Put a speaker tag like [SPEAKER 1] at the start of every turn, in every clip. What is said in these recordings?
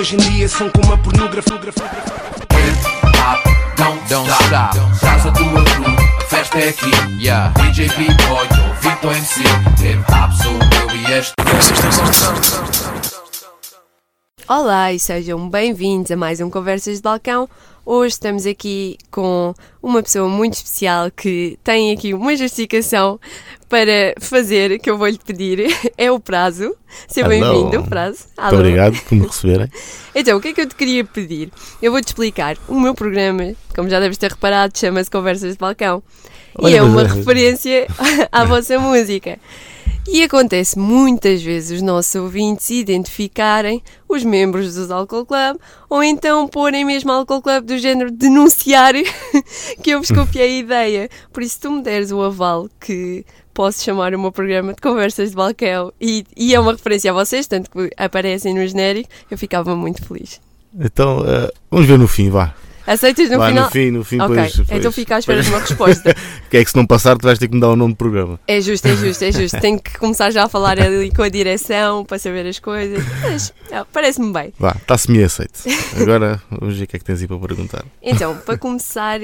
[SPEAKER 1] hoje em dia são como a pornografia.
[SPEAKER 2] Don't, don't stop. Casa do crew, a festa é aqui. Yeah. DJ B-Boy, Victor MC. Hip Hop, so where we at?
[SPEAKER 3] Olá e sejam bem-vindos a mais um Conversas de Balcão. Hoje estamos aqui com uma pessoa muito especial que tem aqui uma justificação para fazer, que eu vou-lhe pedir. É o Prazo. Seja bem-vindo, Prazo.
[SPEAKER 4] Muito obrigado por me receberem.
[SPEAKER 3] Então, o que é que eu te queria pedir? Eu vou-te explicar. O meu programa, como já deves ter reparado, chama-se Conversas de Balcão. e
[SPEAKER 4] Olha,
[SPEAKER 3] é
[SPEAKER 4] mas
[SPEAKER 3] uma
[SPEAKER 4] é-
[SPEAKER 3] referência à vossa música. E acontece muitas vezes os nossos ouvintes identificarem os membros dos Alcohol Club ou então porem mesmo Alcohol Club do género denunciar que eu vos copiei a ideia. Por isso, se tu me deres o aval que posso chamar o meu programa de Conversas de Balcão e, e é uma referência a vocês, tanto que aparecem no genérico, eu ficava muito feliz.
[SPEAKER 4] Então, eh, vamos ver no fim, vá.
[SPEAKER 3] Aceitas no
[SPEAKER 4] vá,
[SPEAKER 3] final?
[SPEAKER 4] no fim, no fim,
[SPEAKER 3] ok,
[SPEAKER 4] pois, pois,
[SPEAKER 3] então fica à espera
[SPEAKER 4] pois.
[SPEAKER 3] de uma resposta.
[SPEAKER 4] Que é que se não passar, tu vais ter que me dar o nome do programa.
[SPEAKER 3] É justo, é justo, é justo. Tenho que começar já a falar ali com a direção para saber as coisas. Mas é, parece-me bem.
[SPEAKER 4] Vá, está-se me aceito. Agora, vamos ver o que é que tens aí para perguntar.
[SPEAKER 3] Então, para começar,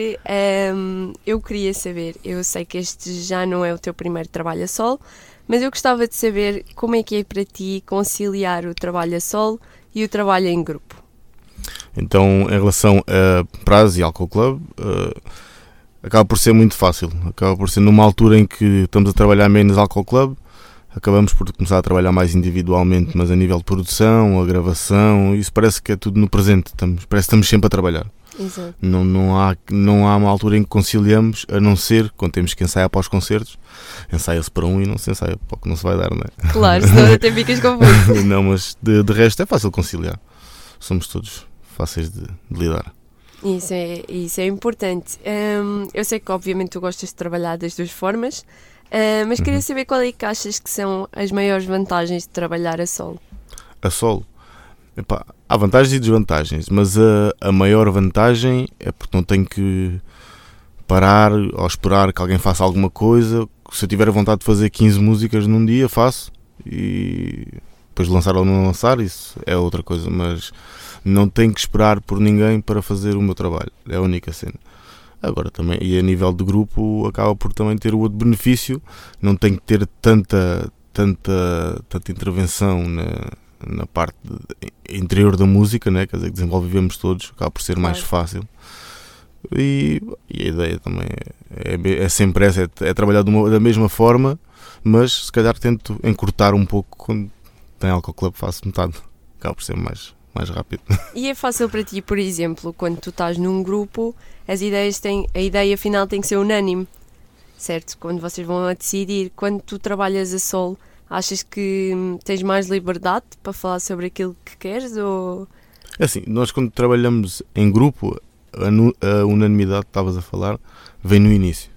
[SPEAKER 3] hum, eu queria saber, eu sei que este já não é o teu primeiro trabalho a solo, mas eu gostava de saber como é que é para ti conciliar o trabalho a solo e o trabalho em grupo.
[SPEAKER 4] Então, em relação a prazo e álcool club, eh, acaba por ser muito fácil. Acaba por ser numa altura em que estamos a trabalhar menos álcool club, acabamos por começar a trabalhar mais individualmente, mas a nível de produção, a gravação, isso parece que é tudo no presente. Estamos, parece que estamos sempre a trabalhar.
[SPEAKER 3] Exato.
[SPEAKER 4] Não, não, há, não há uma altura em que conciliamos, a não ser quando temos que ensaiar para os concertos. Ensaia-se para um e não se ensaia para o que não se vai dar, não é?
[SPEAKER 3] Claro, senão até ficas confuso.
[SPEAKER 4] não, mas de, de resto é fácil conciliar. Somos todos fáceis de, de lidar.
[SPEAKER 3] Isso é, isso é importante. Hum, eu sei que, obviamente, tu gostas de trabalhar das duas formas, hum, mas queria saber qual é que achas que são as maiores vantagens de trabalhar a solo.
[SPEAKER 4] A solo, epá, há vantagens e desvantagens, mas a, a maior vantagem é porque não tenho que parar ou esperar que alguém faça alguma coisa. Se eu tiver a vontade de fazer 15 músicas num dia, faço e depois de lançar ou não lançar, isso é outra coisa, mas não tenho que esperar por ninguém para fazer o meu trabalho, é a única cena. Agora também, e a nível de grupo, acaba por também ter o outro benefício, não tenho que ter tanta, tanta, tanta intervenção na, na parte de- interior da música, né? quer dizer, que desenvolvemos todos, acaba por ser mais fácil. E, e a ideia também é, é, é sempre essa, é, é trabalhar de uma- da mesma forma, mas se calhar tento encurtar um pouco quando tem álcool club, faço metade, acaba por ser mais, mais rápido.
[SPEAKER 3] E é fácil para ti, por exemplo, quando tu estás num grupo, as ideias têm, a ideia final tem que ser unânime, certo? Quando vocês vão a decidir, quando tu trabalhas a solo, achas que hum, tens mais liberdade para falar sobre aquilo que queres ou
[SPEAKER 4] É assim, nós quando trabalhamos em grupo, a, a unanimidade que estavas a falar vem no início.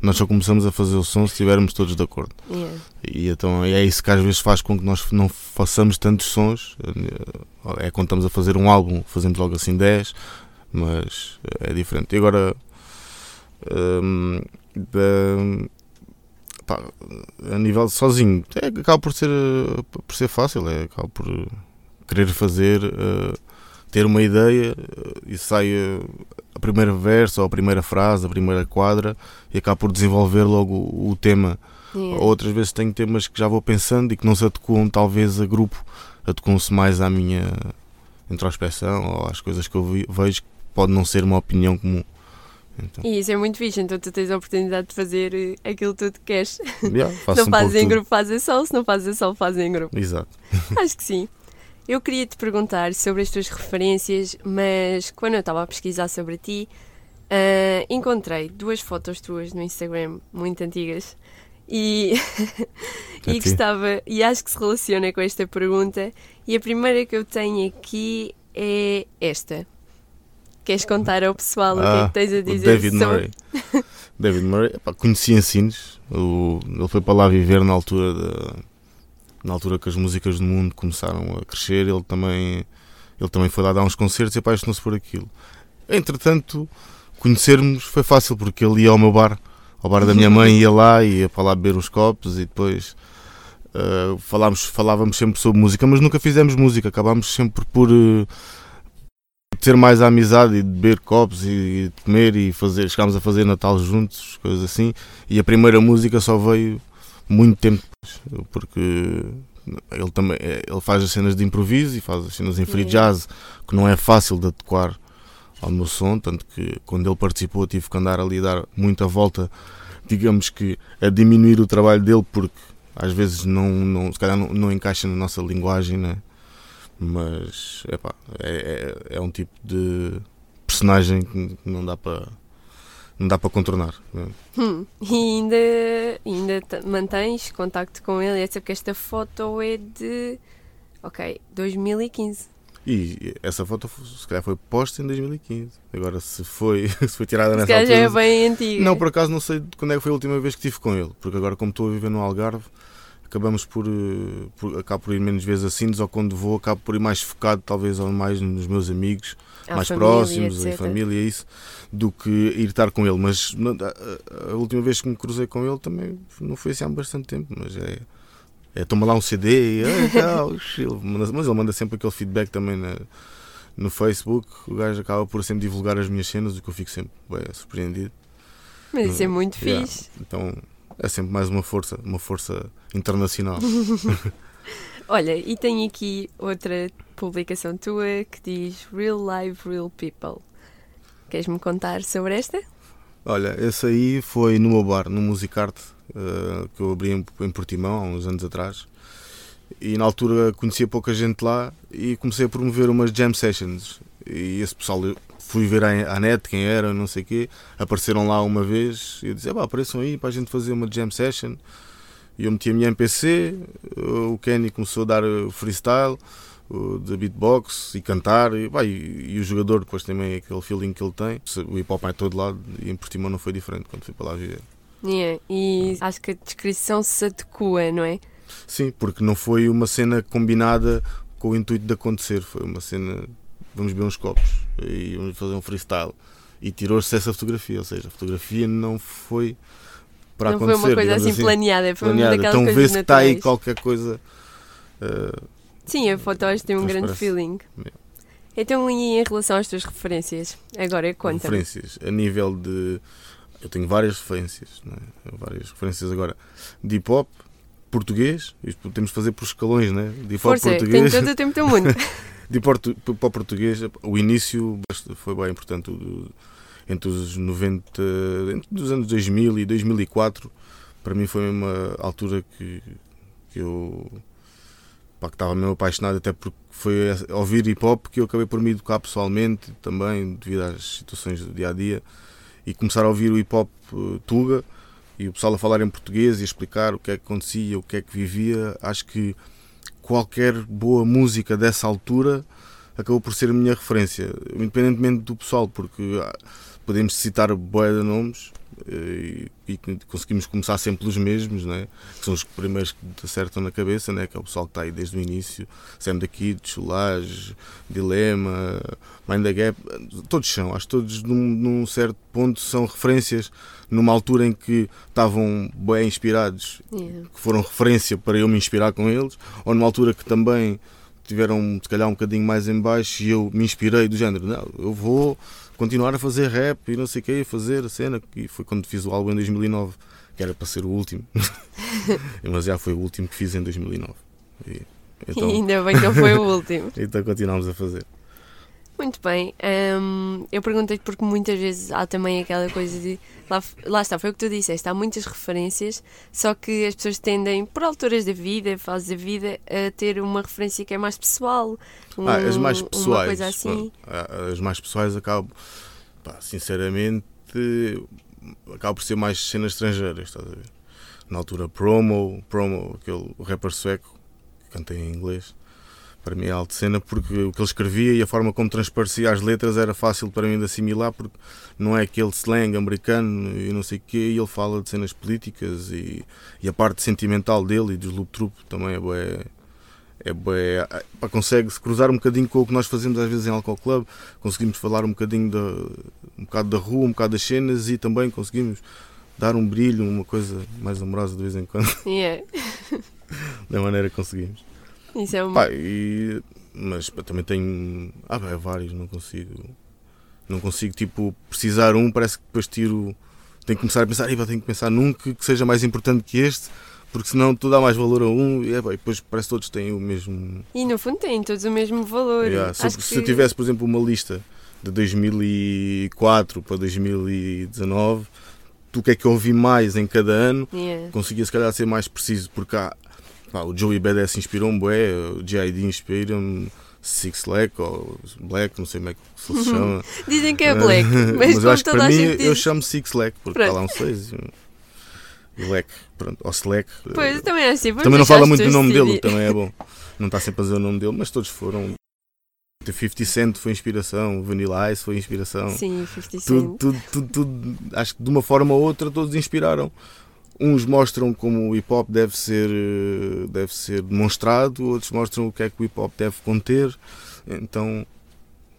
[SPEAKER 4] Nós só começamos a fazer o som se estivermos todos de acordo.
[SPEAKER 3] Yeah.
[SPEAKER 4] E então é isso que às vezes faz com que nós não façamos tantos sons. É quando estamos a fazer um álbum, fazemos logo assim 10, mas é diferente. E agora, hum, da- pá, a nível de sozinho, é, acaba por ser, por ser fácil, é, acaba por querer fazer, eh, ter uma ideia eh, e sai eh, a primeira verso, ou a primeira frase, a primeira quadra e acaba por desenvolver logo o, o tema.
[SPEAKER 3] Yeah.
[SPEAKER 4] Outras vezes tenho temas que já vou pensando e que não se adequam talvez a grupo, adequam-se mais à minha introspeção ou às coisas que eu vi- vejo que pode não ser uma opinião comum. Então,
[SPEAKER 3] E isso é muito fixe, então tu tens a oportunidade de fazer eh, aquilo que tu queres.
[SPEAKER 4] yeah,
[SPEAKER 3] Se não
[SPEAKER 4] um
[SPEAKER 3] fazes em
[SPEAKER 4] tudo.
[SPEAKER 3] grupo, fazes solo, se não fazes solo, fazes em grupo.
[SPEAKER 4] Exato.
[SPEAKER 3] Acho que sim. Eu queria te perguntar sobre as tuas referências, mas quando eu estava a pesquisar sobre ti, ah, encontrei duas fotos tuas no Instagram muito antigas e, e gostava, e acho que se relaciona com esta pergunta. E a primeira que eu tenho aqui é esta. Queres contar ao pessoal o que é
[SPEAKER 4] Ah,
[SPEAKER 3] que tens a dizer
[SPEAKER 4] David Murray. David Murray, epá, conheci em Sines. O- ele foi para lá viver na altura da, na altura que as músicas do mundo começaram a crescer. Ele também, ele também foi lá dar uns concertos e apaixonou-se por aquilo. Entretanto, conhecermos foi fácil porque ele ia ao meu bar, ao bar da minha mãe, ia lá, ia para lá beber uns copos e depois Uh, falámos, falávamos sempre sobre música, mas nunca fizemos música. Acabámos sempre por uh, ter mais amizade e beber copos e, e comer e fazer. Chegámos a fazer Natal juntos, coisas assim. E a primeira música só veio muito tempo porque ele também ele faz as cenas de improviso e faz as cenas em free jazz que não é fácil de adequar ao meu som, tanto que quando ele participou tive que andar ali a dar muita volta, digamos que a diminuir o trabalho dele porque às vezes não, não se calhar não, não encaixa na nossa linguagem, né? mas epá, é, é, é um tipo de personagem que não dá para não dá para contornar.
[SPEAKER 3] Hum, e ainda, ainda mantens contacto com ele? Essa porque esta foto é de ok, 2015.
[SPEAKER 4] E essa foto se calhar foi posta em 2015. Agora se foi, se foi tirada
[SPEAKER 3] se
[SPEAKER 4] nessa altura.
[SPEAKER 3] já é bem antiga.
[SPEAKER 4] Não, por acaso não sei quando é que foi a última vez que estive com ele. Porque agora como estou a viver no Algarve, acabamos por, eh, por acabo por ir menos vezes assim, ou quando vou acabo por ir mais focado talvez ou mais nos meus amigos a mais família, próximos, etc. em família, isso, do que ir estar com ele. Mas a, a, última vez que me cruzei com ele também não foi assim há bastante tempo, mas é. é toma lá um CD e tal, mas ele manda sempre aquele feedback também na, no Facebook. O gajo acaba por sempre divulgar as minhas cenas, o que eu fico sempre bem, surpreendido.
[SPEAKER 3] Mas isso é muito yeah. fixe.
[SPEAKER 4] Então é sempre mais uma força, uma força internacional.
[SPEAKER 3] Olha, e tenho aqui outra publicação tua que diz Real Life, Real People. Queres-me contar sobre esta?
[SPEAKER 4] Olha, esse aí foi no meu bar, no Musicarte, uh, que eu abri em, em Portimão há uns anos atrás. E na altura conhecia pouca gente lá e comecei a promover umas jam sessions. E esse pessoal, fui ver à net quem era, não sei o quê, apareceram lá uma vez e eu disse: apareçam aí para a gente fazer uma jam session. E eu meti a minha MPC, o Kenny começou a dar freestyle de beatbox e cantar e, pá, e, e, o jogador depois também aquele feeling que ele tem o hip hop é todo lado e em Portimão não foi diferente quando fui para lá viver
[SPEAKER 3] yeah. e acho que a descrição se adequa, não é?
[SPEAKER 4] Sim, porque não foi uma cena combinada com o intuito de acontecer foi uma cena, vamos beber uns copos e vamos fazer um freestyle e tirou-se essa fotografia, ou seja, a fotografia não foi para
[SPEAKER 3] não
[SPEAKER 4] acontecer.
[SPEAKER 3] Não foi uma coisa assim, assim planeada, foi
[SPEAKER 4] planeada. uma
[SPEAKER 3] daquelas
[SPEAKER 4] então vê-se que está aí qualquer coisa.
[SPEAKER 3] Uh, Sim, a foto hoje tem um grande parece. feeling. Yeah. Então, e em relação às tuas referências? Agora, conta -me.
[SPEAKER 4] Referências, a nível de. Eu tenho várias referências, é? várias referências agora de hip hop, português, isto temos de fazer por escalões, né? De hip hop
[SPEAKER 3] Força,
[SPEAKER 4] português.
[SPEAKER 3] Tem todo o tempo do mundo.
[SPEAKER 4] de hip hop português, o início foi bem importante entre os 90, entre os anos 2000 e 2004, para mim foi uma altura que, que eu pá, que estava mesmo apaixonado, até porque foi ouvir hip hop que eu acabei por me educar pessoalmente também, devido às situações do dia a dia, e começar a ouvir o hip hop uh, Tuga e o pessoal a falar em português e explicar o que é que acontecia, o que é que vivia. Acho que qualquer boa música dessa altura acabou por ser a minha referência, independentemente do pessoal, porque ah, podemos citar boia de nomes eh, e, e, conseguimos começar sempre pelos mesmos, né? que são os primeiros que te acertam na cabeça, né? que é o pessoal que está aí desde o início, Sam da Kid, Chulage, Dilema, Mind the Gap, todos são, acho que todos num, num, certo ponto são referências numa altura em que estavam bem inspirados, yeah. que foram referência para eu me inspirar com eles, ou numa altura que também tiveram se calhar um bocadinho mais em baixo e eu me inspirei do género, não, eu vou continuar a fazer rap e não sei o que, fazer a cena. E foi quando fiz o álbum em 2009, que era para ser o último. Mas já foi o último que fiz em 2009. E,
[SPEAKER 3] então, e ainda bem que ele foi o último.
[SPEAKER 4] então continuamos a fazer.
[SPEAKER 3] Muito bem. Um, eu perguntei-te porque muitas vezes há também aquela coisa de. Lá, lá, está, foi o que tu disseste, há muitas referências, só que as pessoas tendem, por alturas da vida, fases da vida, a ter uma referência que é mais pessoal. Um,
[SPEAKER 4] ah, as mais pessoais. Uma coisa assim. As mais pessoais acabam, pá, sinceramente, acabam por ser mais cenas estrangeiras, estás a ver? Na altura, Promo, Promo, aquele rapper sueco que canta em inglês para mim é alta cena porque o que ele escrevia e a forma como transparecia as letras era fácil para mim de assimilar porque não é aquele slang americano e não sei o quê e ele fala de cenas políticas e, e a parte sentimental dele e dos Loop Troop também é bué, é bué, pá, consegue-se cruzar um bocadinho com o que nós fazemos às vezes em Alcohol Club conseguimos falar um bocadinho da, um bocado da rua, um bocado das cenas e também conseguimos dar um brilho, uma coisa mais amorosa de vez em quando
[SPEAKER 3] yeah.
[SPEAKER 4] da maneira que conseguimos.
[SPEAKER 3] Isso é um...
[SPEAKER 4] Pá, e- mas pá, também tenho. Ah, pá, vários, não consigo. Não consigo, tipo, precisar um, parece que depois tiro. Tenho que começar a pensar, "Ih, pá, tenho que pensar num que, que seja mais importante que este, porque senão tu dá mais valor a um e, é, pá, e depois parece que todos têm o mesmo.
[SPEAKER 3] E no fundo têm todos o mesmo valor.
[SPEAKER 4] Yeah, se, se eu tivesse, por exemplo, uma lista de 2004 para 2019, do que é que eu ouvi mais em cada ano,
[SPEAKER 3] Yeah.
[SPEAKER 4] conseguia se calhar ser mais preciso, porque há, pá, o Joey Badass inspirou-me, bué, o G.I.D. inspira-me, Six Black ou Black, não sei como é que se chama.
[SPEAKER 3] Dizem que é black, mas,
[SPEAKER 4] eu
[SPEAKER 3] como
[SPEAKER 4] acho que para mim eu chamo Six Black, porque está lá um 6 e Black, pronto, ou Slack.
[SPEAKER 3] Pois, eu também acho assim.
[SPEAKER 4] também não fala muito do nome dele, também é bom. Não está sempre a dizer o nome dele, mas todos foram. The 50 Cent foi inspiração, Vanilla Ice foi inspiração.
[SPEAKER 3] Sim, 50
[SPEAKER 4] Tudo,
[SPEAKER 3] Cent.
[SPEAKER 4] tudo, tudo, tudo, acho que de uma forma ou outra todos inspiraram. Uns mostram como o hip hop deve ser, eh, deve ser demonstrado, outros mostram o que é que o hip hop deve conter. Então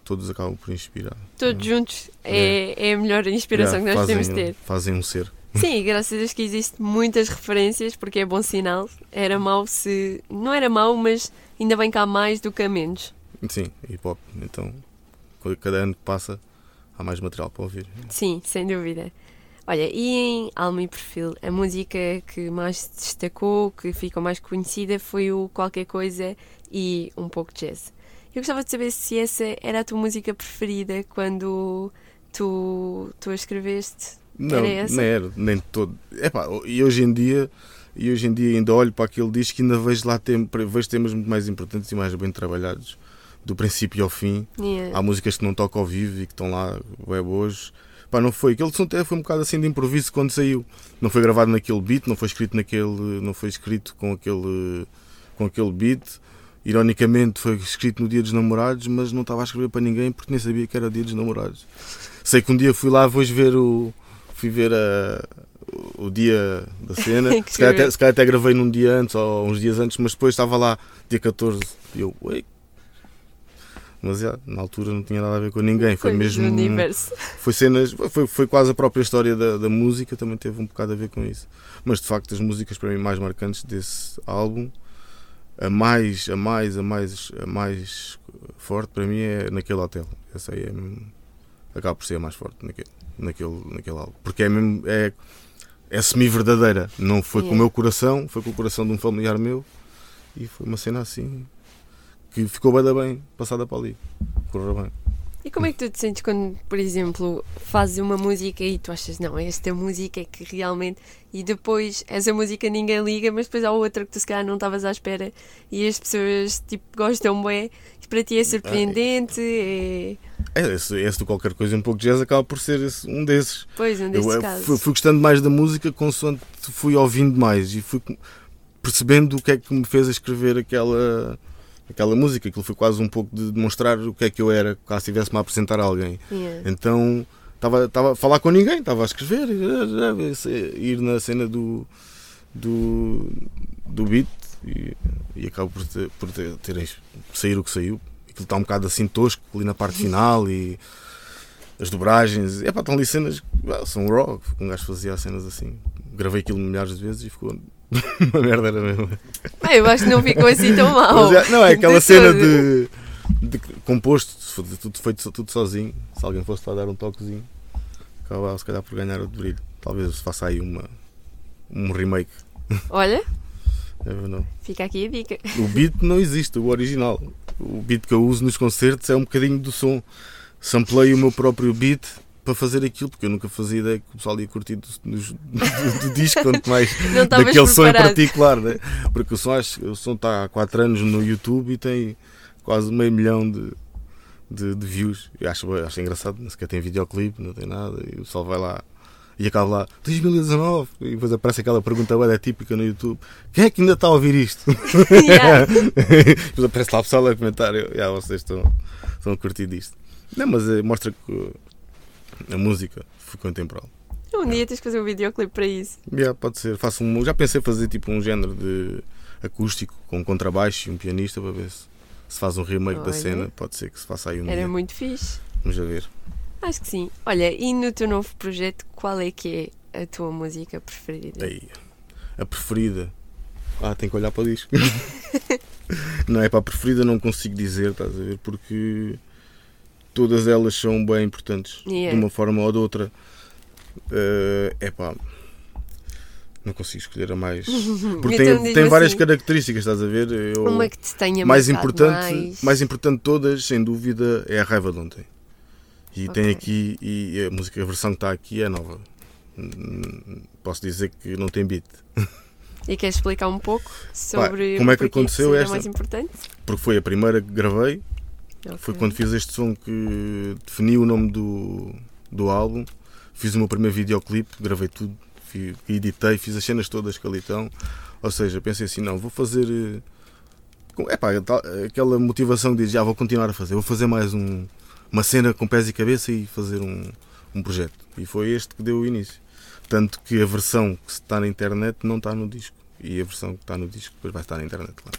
[SPEAKER 4] todos acabam por inspirar.
[SPEAKER 3] Todos juntos é, é a melhor inspiração
[SPEAKER 4] Yeah,
[SPEAKER 3] que nós
[SPEAKER 4] fazem,
[SPEAKER 3] podemos ter.
[SPEAKER 4] Fazem um ser.
[SPEAKER 3] Sim, graças a Deus que existem muitas referências, porque é bom sinal. Era mau se. Não era mau, mas ainda bem que há mais do que há menos.
[SPEAKER 4] Sim, hip hop. Então, cada ano que passa, há mais material para ouvir.
[SPEAKER 3] Sim, sem dúvida. Olha, e em Alma e Perfil, a música que mais se destacou, que ficou mais conhecida, foi o Qualquer Coisa e um pouco de jazz. Eu gostava de saber se essa era a tua música preferida quando tu, tu a escreveste.
[SPEAKER 4] Não,
[SPEAKER 3] Era essa?
[SPEAKER 4] nem era, nem todo. Epá, e hoje em dia, e hoje em dia ainda olho para aquele disco e ainda vejo lá tem, vejo temas muito mais importantes e mais bem trabalhados, do princípio ao fim.
[SPEAKER 3] Yeah.
[SPEAKER 4] Há músicas que não tocam ao vivo e que estão lá web hoje. Pá, não foi. Aquele som até foi um bocado assim de improviso quando saiu. Não foi gravado naquele beat, não foi escrito naquele, não foi escrito com aquele, com aquele beat. Ironicamente foi escrito no dia dos namorados, mas não estava a escrever para ninguém porque nem sabia que era dia dos namorados. Sei que um dia fui lá hoje ver o. fui ver a, o dia da cena. Se, calhar até, se calhar até gravei num dia antes ou uns dias antes, mas depois estava lá dia 14 e eu, ui. Mas já, na altura não tinha nada a ver com ninguém, foi mesmo.
[SPEAKER 3] universo.
[SPEAKER 4] Foi cenas, foi, foi quase a própria história da, da música, também teve um bocado a ver com isso. Mas de facto, as músicas para mim mais marcantes desse álbum, a mais, a mais, a mais, a mais forte para mim é naquele hotel. Essa aí é mesmo, acaba por ser a mais forte naquele, naquele, naquele álbum. Porque é mesmo, é, é semi-verdadeira. Não foi com o
[SPEAKER 3] Yeah.
[SPEAKER 4] meu coração, foi com o coração de um familiar meu e foi uma cena assim que ficou bem, bem passada para ali. Correu bem.
[SPEAKER 3] E como é que tu te sentes quando, por exemplo, fazes uma música e tu achas, não, esta música é que realmente. E depois essa música ninguém liga, mas depois há outra que tu se calhar não estavas à espera e as pessoas tipo, gostam bem, e para ti é surpreendente, é.
[SPEAKER 4] É, esse, esse do qualquer coisa um pouco de jazz acaba por ser esse- um desses.
[SPEAKER 3] Pois, um
[SPEAKER 4] Eu,
[SPEAKER 3] desses
[SPEAKER 4] eh,
[SPEAKER 3] casos.
[SPEAKER 4] fui, fui gostando mais da música consoante fui ouvindo mais e fui percebendo o que é que me fez a escrever aquela, aquela música. Aquilo foi quase um pouco de demonstrar o que é que eu era, caso estivesse-me a apresentar a alguém.
[SPEAKER 3] Yeah.
[SPEAKER 4] Então estava estava a falar com ninguém, estava a escrever, ir na cena do, do, do beat e, e acabo por, ter, por ter, ter sair o que saiu. Aquilo está um bocado assim tosco ali na parte final e as dobragens. É pá, estão ali cenas, ah, são raw. Um gajo fazia as cenas assim. Gravei aquilo milhares de vezes e ficou uma merda era mesmo.
[SPEAKER 3] Ah, eu acho que não ficou assim tão mal.
[SPEAKER 4] É- não, é aquela
[SPEAKER 3] De
[SPEAKER 4] cena de, de composto, for tudo feito tudo sozinho. Se alguém fosse lá dar um toquezinho, acabava se calhar por ganhar outro brilho. Talvez se faça aí uma, um remake.
[SPEAKER 3] Olha,
[SPEAKER 4] não.
[SPEAKER 3] fica aqui a dica.
[SPEAKER 4] O beat não existe, o original. O beat que eu uso nos concertos é um bocadinho do som. Samplei o meu próprio beat para fazer aquilo, porque eu nunca fazia ideia que o pessoal ia curtir do, do, do- do disco, quanto mais
[SPEAKER 3] Não
[SPEAKER 4] daquele som em particular. Né? Porque o som, acho, o som está há 4 anos no YouTube e tem quase meio milhão de, de, de views. Eu acho, acho engraçado, nem sequer tem videoclipe, não tem nada, e o pessoal vai lá. E acaba lá, 2019, e depois aparece aquela pergunta bué típica no YouTube: quem é que ainda está a ouvir isto?
[SPEAKER 3] Yeah.
[SPEAKER 4] Depois aparece lá o pessoal a comentar, eu, "Ya, vocês estão, estão a curtir disto. Não, mas eh, mostra que a música foi contemporânea.
[SPEAKER 3] Um dia tens que fazer um videoclipe para isso.
[SPEAKER 4] Ya, pode ser, faço um, já pensei fazer tipo um género de acústico com um contrabaixo e um pianista para ver se, se faz um remake
[SPEAKER 3] Olha.
[SPEAKER 4] da cena. Pode ser que se faça aí um
[SPEAKER 3] Era
[SPEAKER 4] dia.
[SPEAKER 3] muito fixe.
[SPEAKER 4] Vamos a ver.
[SPEAKER 3] Acho que sim. Olha, e no teu novo projeto, qual é que é a tua música preferida?
[SPEAKER 4] Aí, a preferida. Ah, tenho que olhar para o disco. não é para a preferida, não consigo dizer, estás a ver? Porque todas elas são bem importantes
[SPEAKER 3] Yeah.
[SPEAKER 4] de uma forma ou de outra. É uh, pá, não consigo escolher a mais. Porque
[SPEAKER 3] Então
[SPEAKER 4] tem, tem várias
[SPEAKER 3] assim.
[SPEAKER 4] características, estás a ver? Eu-
[SPEAKER 3] Uma que te tenha
[SPEAKER 4] mais importante,
[SPEAKER 3] mais.
[SPEAKER 4] mais importante de todas, sem dúvida, é a raiva de ontem. E tem
[SPEAKER 3] Ok.
[SPEAKER 4] aqui, e a música, a versão que está aqui é nova. Hum, Posso dizer que não tem beat,
[SPEAKER 3] E queres explicar um pouco sobre
[SPEAKER 4] como
[SPEAKER 3] o
[SPEAKER 4] é que aconteceu esta?
[SPEAKER 3] mais importante?
[SPEAKER 4] porque foi a primeira que gravei. Foi
[SPEAKER 3] Ok.
[SPEAKER 4] quando fiz este som que defini o nome do, do álbum. Fiz o meu primeiro videoclipe, gravei tudo, fi- editei, fiz as cenas todas que ali estão. Ou seja, pensei assim: não, vou fazer. eh, com- epá, tal- aquela motivação que diz: já vou continuar a fazer, vou fazer mais um, uma cena com pés e cabeça e fazer um, um projeto. E foi este que deu o início. Tanto que a versão que está na internet não está no disco. E a versão que está no disco depois vai estar na internet, claro.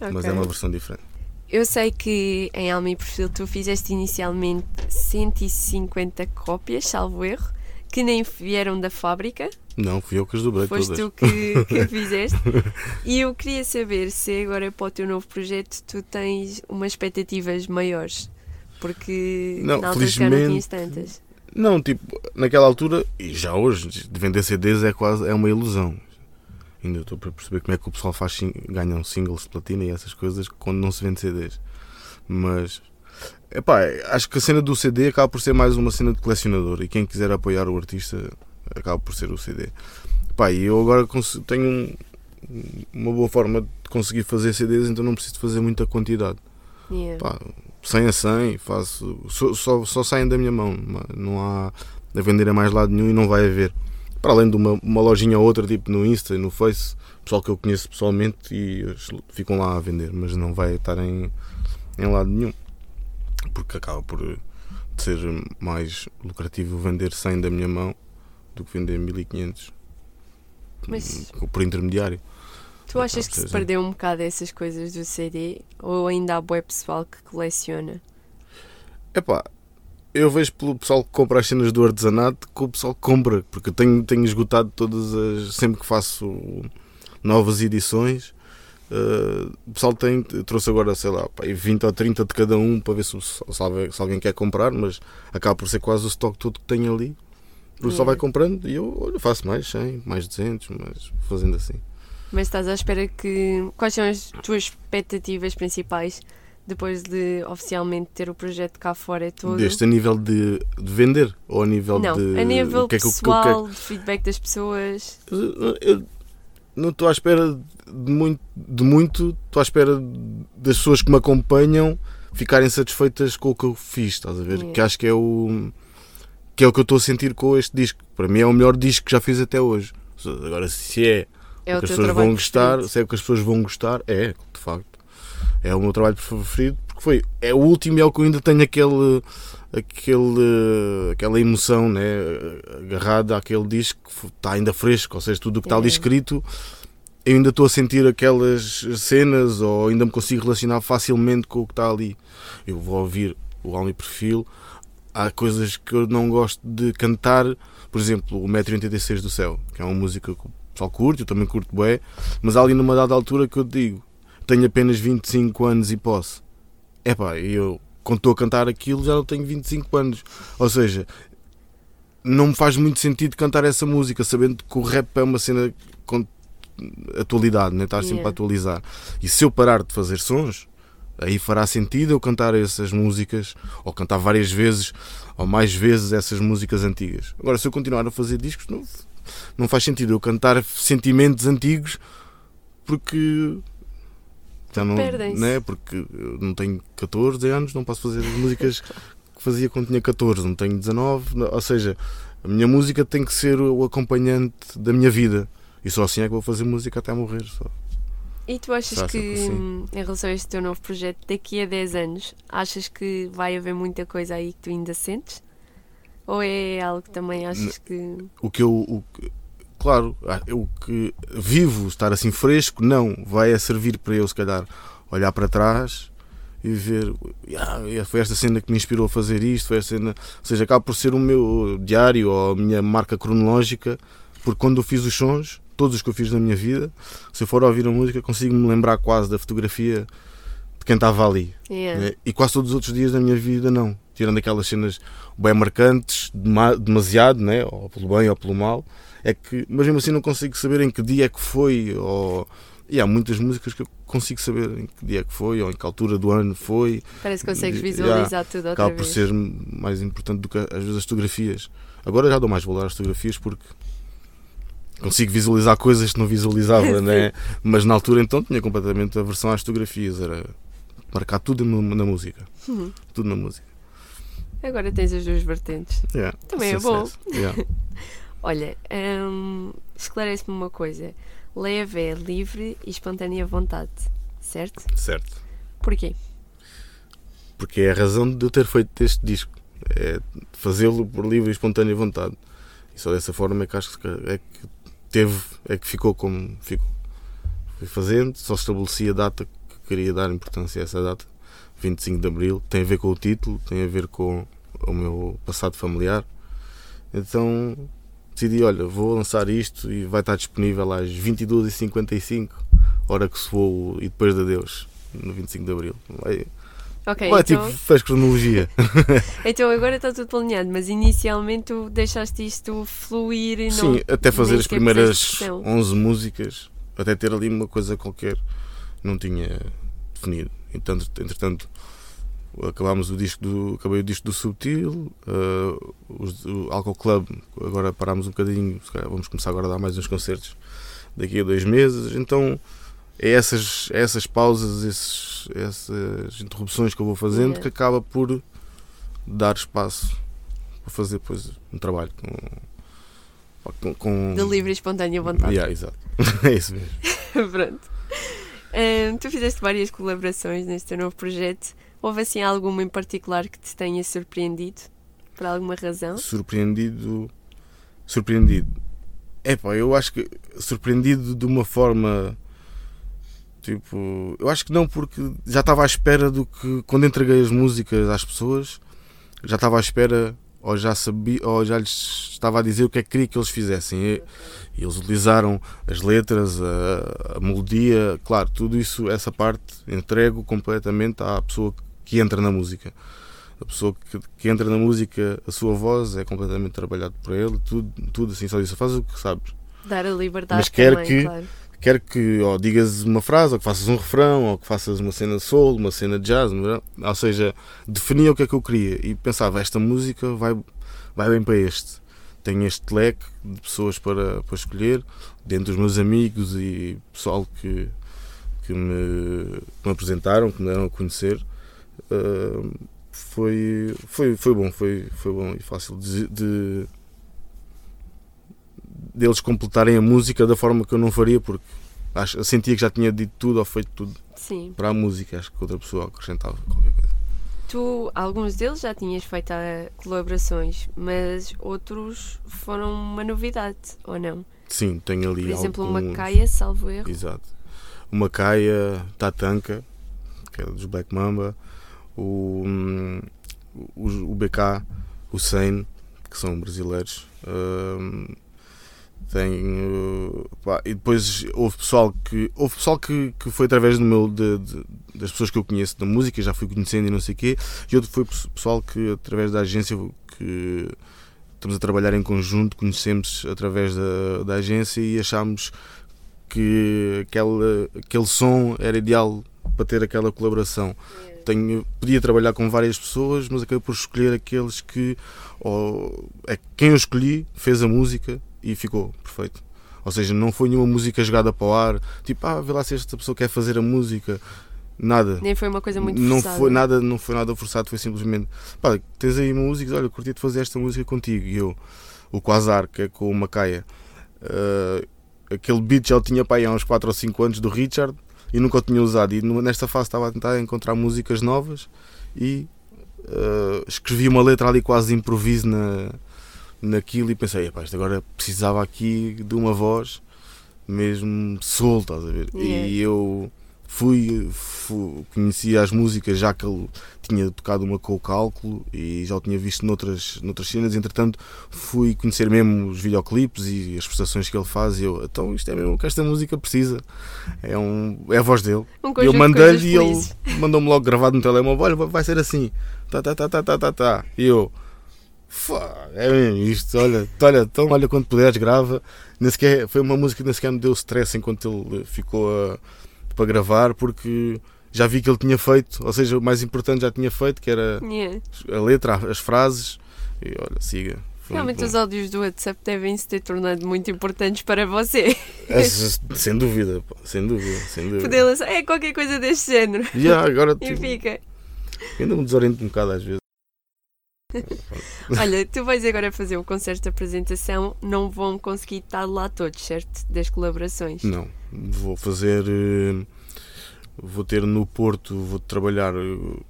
[SPEAKER 4] Mas
[SPEAKER 3] Ok.
[SPEAKER 4] é uma versão diferente.
[SPEAKER 3] Eu sei que em Alma e Perfil tu fizeste inicialmente 150 cópias, salvo erro, que nem vieram da fábrica.
[SPEAKER 4] Não, fui eu que as dobrei
[SPEAKER 3] Foste
[SPEAKER 4] todas.
[SPEAKER 3] tu que, que fizeste. E eu queria saber se agora para o teu novo projeto tu tens umas expectativas maiores. Porque
[SPEAKER 4] Não,
[SPEAKER 3] na altura não tinhas tantas.
[SPEAKER 4] Não, tipo, naquela altura, e já hoje, de vender CDs é quase é uma ilusão. Ainda estou para perceber como é que o pessoal faz, ganham singles de platina e essas coisas quando não se vende CDs. Mas, epá, acho que a cena do CD acaba por ser mais uma cena de colecionador e quem quiser apoiar o artista acaba por ser o CD. Epá, e eu agora tenho um- uma boa forma de conseguir fazer CDs, então não preciso fazer muita quantidade.
[SPEAKER 3] Yeah.
[SPEAKER 4] Pá, 100 a 100, faço, só, só, só saem da minha mão, não há a vender a mais lado nenhum e não vai haver. Para além de uma, uma lojinha ou outra, tipo no Insta e no Face, pessoal que eu conheço pessoalmente e eles ficam lá a vender, mas não vai estar em, em lado nenhum, porque acaba por ser mais lucrativo vender 100 da minha mão do que vender 1500
[SPEAKER 3] Mas-
[SPEAKER 4] por intermediário.
[SPEAKER 3] Tu achas que se perdeu um bocado essas coisas do CD? Ou ainda há bué pessoal que coleciona?
[SPEAKER 4] Epá, eu vejo pelo pessoal que compra as cenas do artesanato que o pessoal compra, porque eu tenho, tenho esgotado todas as. sempre que faço novas edições. eh, o pessoal tem, trouxe agora, sei lá, pá, aí 20 ou 30 de cada um para ver se, se alguém- se alguém quer comprar, mas acaba por ser quase o estoque todo que tem ali. O pessoal
[SPEAKER 3] Yeah.
[SPEAKER 4] vai comprando e eu olha, faço mais 100, mais 200, mas fazendo assim.
[SPEAKER 3] Mas estás à espera que. Quais são as tuas expectativas principais depois de oficialmente ter o projeto cá fora todo?
[SPEAKER 4] Deste a nível de, de vender ou a nível
[SPEAKER 3] Não,
[SPEAKER 4] de.
[SPEAKER 3] a nível
[SPEAKER 4] o que é que eu- o que é que-
[SPEAKER 3] pessoal, feedback das pessoas.
[SPEAKER 4] Eu- Eu não estou à espera de muito, de muito, estou à espera das pessoas que me acompanham ficarem satisfeitas com o que eu fiz, estás a ver? Que acho que é o que é o que eu estou a sentir com este disco. Para mim é o melhor disco que já fiz até hoje. Agora se é
[SPEAKER 3] É
[SPEAKER 4] o que as pessoas vão gostar, se é o que as pessoas vão gostar, é, de facto. É o meu trabalho preferido, porque foi, é o último e é o que eu ainda tenho aquele, aquele, aquela emoção né, agarrada àquele disco que está ainda fresco, ou seja, tudo o que está ali
[SPEAKER 3] É.
[SPEAKER 4] escrito, eu ainda estou a sentir aquelas cenas ou ainda me consigo relacionar facilmente com o que está ali. Eu vou ouvir o e Perfil, há coisas que eu não gosto de cantar, por exemplo, o 1,86m do Céu, que é uma música que o pessoal curte, eu também curto bué, mas há ali numa dada altura que eu digo, tenho apenas 25 anos e posso. Epá, e eu quando estou a cantar aquilo já não tenho 25 anos. Ou seja, não me faz muito sentido cantar essa música, sabendo que o rap é uma cena com atualidade, né? está sempre
[SPEAKER 3] Yeah.
[SPEAKER 4] a atualizar. E se eu parar de fazer sons, aí fará sentido eu cantar essas músicas, ou cantar várias vezes, ou mais vezes essas músicas antigas. Agora, se eu continuar a fazer discos, não, não faz sentido eu cantar sentimentos antigos porque já não, né? porque não tenho 14 anos, não posso fazer as músicas que fazia quando tinha 14, não tenho 19, não- ou seja, a minha música tem que ser o acompanhante da minha vida. E só assim é que vou fazer música até morrer. Só.
[SPEAKER 3] E tu achas
[SPEAKER 4] Será
[SPEAKER 3] que,
[SPEAKER 4] assim?
[SPEAKER 3] em relação a este teu novo projeto, daqui a 10 anos, achas que vai haver muita coisa aí que tu ainda sentes? Ou é algo que também achas que.
[SPEAKER 4] O que eu. o que- claro, ah, o que vivo estar assim fresco, não. Vai a servir para eu, se calhar, olhar para trás e ver. "Ah, foi esta cena que me inspirou a fazer isto. Foi esta cena. Ou seja, acaba por ser o meu diário ou a minha marca cronológica porque quando eu fiz os sons, todos os que eu fiz na minha vida, se eu for ouvir a música, consigo-me lembrar quase da fotografia de quem estava ali.
[SPEAKER 3] Yeah.
[SPEAKER 4] né? E quase todos os outros dias da minha vida, não. Tirando aquelas cenas bem marcantes, dema- demasiado, né? ou pelo bem ou pelo mal, é que, mas mesmo assim não consigo saber em que dia é que foi, ou. E há muitas músicas que eu consigo saber em que dia é que foi, ou em que altura do ano foi.
[SPEAKER 3] Parece que consegues visualizar tudo outra
[SPEAKER 4] Acaba por
[SPEAKER 3] vez.
[SPEAKER 4] ser mais importante do que às vezes as fotografias. Agora já dou mais valor às fotografias porque consigo visualizar coisas que não visualizava, né? mas na altura então tinha completamente a versão às fotografias, era marcar tudo na música.
[SPEAKER 3] Uhum.
[SPEAKER 4] Tudo na música.
[SPEAKER 3] Agora tens as duas vertentes.
[SPEAKER 4] Yeah,
[SPEAKER 3] Também é
[SPEAKER 4] sucesso. Yeah.
[SPEAKER 3] Olha, hum, esclarece-me uma coisa. Leve é livre e espontânea vontade, certo?
[SPEAKER 4] Certo.
[SPEAKER 3] Porquê?
[SPEAKER 4] Porque é a razão de eu ter feito este disco. É fazê-lo por livre e espontânea vontade. E só dessa forma é que acho que é que teve, é que ficou como ficou. Fui fazendo, só estabeleci a data que queria dar importância a essa data, 25 de Abril. Tem a ver com o título, tem a ver com o meu passado familiar. Então decidi, olha, vou lançar isto e vai estar disponível às 22h55, hora que soou E Depois de Adeus, no 25 de Abril. Vai,
[SPEAKER 3] Ok,
[SPEAKER 4] vai
[SPEAKER 3] então,
[SPEAKER 4] tipo, faz cronologia.
[SPEAKER 3] então agora está tudo planeado, mas inicialmente tu deixaste isto fluir e não.
[SPEAKER 4] Sim, até fazer as primeiras
[SPEAKER 3] puseste pressão.
[SPEAKER 4] 11 músicas, até ter ali uma coisa qualquer, não tinha definido. Então, entretanto, acabámos o disco do, acabei o disco do Subtil, uh, os, o Alcohol Club, agora parámos um bocadinho, vamos começar agora a dar mais uns concertos daqui a dois meses, então é essas, é essas pausas, esses, essas interrupções que eu vou fazendo
[SPEAKER 3] Yeah.
[SPEAKER 4] que acaba por dar espaço para fazer depois um trabalho com, com, com
[SPEAKER 3] De livre e espontânea vontade.
[SPEAKER 4] Yeah, exato. é isso mesmo.
[SPEAKER 3] Pronto. Hum, tu fizeste várias colaborações neste teu novo projeto. Houve assim alguma em particular que te tenha surpreendido? Por alguma razão?
[SPEAKER 4] Surpreendido. Surpreendido. É pá, eu acho que surpreendido de uma forma. Tipo, eu acho que não, porque já estava à espera do que. Quando entreguei as músicas às pessoas, já estava à espera, ou já sabia, ou já lhes estava a dizer o que é que queria que eles fizessem. E, e eles utilizaram as letras, a, a melodia, claro, tudo isso, essa parte, entrego completamente à pessoa que entra na música. A pessoa que, que entra na música, a sua voz é completamente trabalhado por ele, tudo, tudo assim, só isso, faz o que sabes.
[SPEAKER 3] Dar a liberdade
[SPEAKER 4] Mas quer
[SPEAKER 3] também,
[SPEAKER 4] que-
[SPEAKER 3] claro.
[SPEAKER 4] Quer que ou digas uma frase, ou que faças um refrão, ou que faças uma cena de soul, uma cena de jazz, é? ou seja, definia o que é que eu queria e pensava, esta música vai, vai bem para este. Tenho este leque de pessoas para, para escolher, dentro dos meus amigos e pessoal que, que, me, que me apresentaram, que me deram a conhecer. Uh, foi, foi, foi bom, foi, foi bom e fácil de, de deles completarem a música da forma que eu não faria, porque acho, sentia que já tinha dito tudo ou feito tudo
[SPEAKER 3] Sim.
[SPEAKER 4] para a música. Acho que outra pessoa acrescentava qualquer coisa.
[SPEAKER 3] Tu, alguns deles já tinhas feito ah, colaborações, mas outros foram uma novidade, ou não?
[SPEAKER 4] Sim, tenho ali
[SPEAKER 3] Por exemplo,
[SPEAKER 4] alguns...
[SPEAKER 3] uma caia, salvo erro.
[SPEAKER 4] Exato. Uma caia Tatanka, que é dos Black Mamba, o, o, o BK, o Sane, que são brasileiros. hum, tenho pá, e depois houve pessoal que houve pessoal que, que foi através do meu de- de- das pessoas que eu conheço da música já fui conhecendo e não sei o quê e outro foi pessoal que através da agência que estamos a trabalhar em conjunto conhecemos através da, da agência e achámos que aquele, aquele som era ideal para ter aquela colaboração tenho, podia trabalhar com várias pessoas mas acabei por escolher aqueles que ou, é quem eu escolhi fez a música e ficou perfeito. Ou seja, não foi nenhuma música jogada para o ar, tipo, ah, vê lá se esta pessoa quer fazer a música. Nada.
[SPEAKER 3] Nem foi uma coisa muito
[SPEAKER 4] não
[SPEAKER 3] forçada.
[SPEAKER 4] foi nada, não foi nada forçado, foi simplesmente, pá, tens aí uma música, olha, curti de fazer esta música contigo. E eu, o Quasar, que é com o Macaia, uh, aquele beat já o tinha para aí há uns 4 ou 5 anos do Richard e nunca o tinha usado. E nesta fase estava a tentar encontrar músicas novas e uh, escrevi uma letra ali quase de improviso na, naquilo e pensei, "Epá, isto agora precisava aqui de uma voz mesmo solta, estás a ver?
[SPEAKER 3] Yeah.
[SPEAKER 4] E eu fui, fui, conhecia as músicas já que ele tinha tocado uma com o cálculo e já o tinha visto noutras, noutras cenas, entretanto fui conhecer mesmo os videoclipes e as prestações que ele faz e eu, então isto é mesmo o que esta música precisa. É, um, é a voz dele.
[SPEAKER 3] Um
[SPEAKER 4] eu mandei-lhe e ele mandou-me logo gravado no telemóvel olha, vai ser assim. Tá, tá, tá, tá, tá, tá, tá. e eu "Fá, é mesmo isto, olha, olha, então olha quando puderes grava. Nem sequer, foi uma música que nem sequer me deu stress enquanto ele ficou a para gravar porque já vi que ele tinha feito, ou seja, o mais importante já tinha feito, que era
[SPEAKER 3] Yeah.
[SPEAKER 4] a letra, as frases. E olha, siga.
[SPEAKER 3] Realmente os áudios do WhatsApp devem se ter tornado muito importantes para você.
[SPEAKER 4] As- sem dúvida, sem dúvida, sem dúvida.
[SPEAKER 3] Poder lançar é qualquer coisa deste género.
[SPEAKER 4] E já, agora
[SPEAKER 3] E
[SPEAKER 4] tipo,
[SPEAKER 3] fica.
[SPEAKER 4] ainda me desoriento um bocado às vezes.
[SPEAKER 3] Olha, tu vais agora fazer um concerto de apresentação, não vão conseguir estar lá todos, certo? Das colaborações.
[SPEAKER 4] Não, vou fazer. eh, Vou ter no Porto, vou trabalhar eh,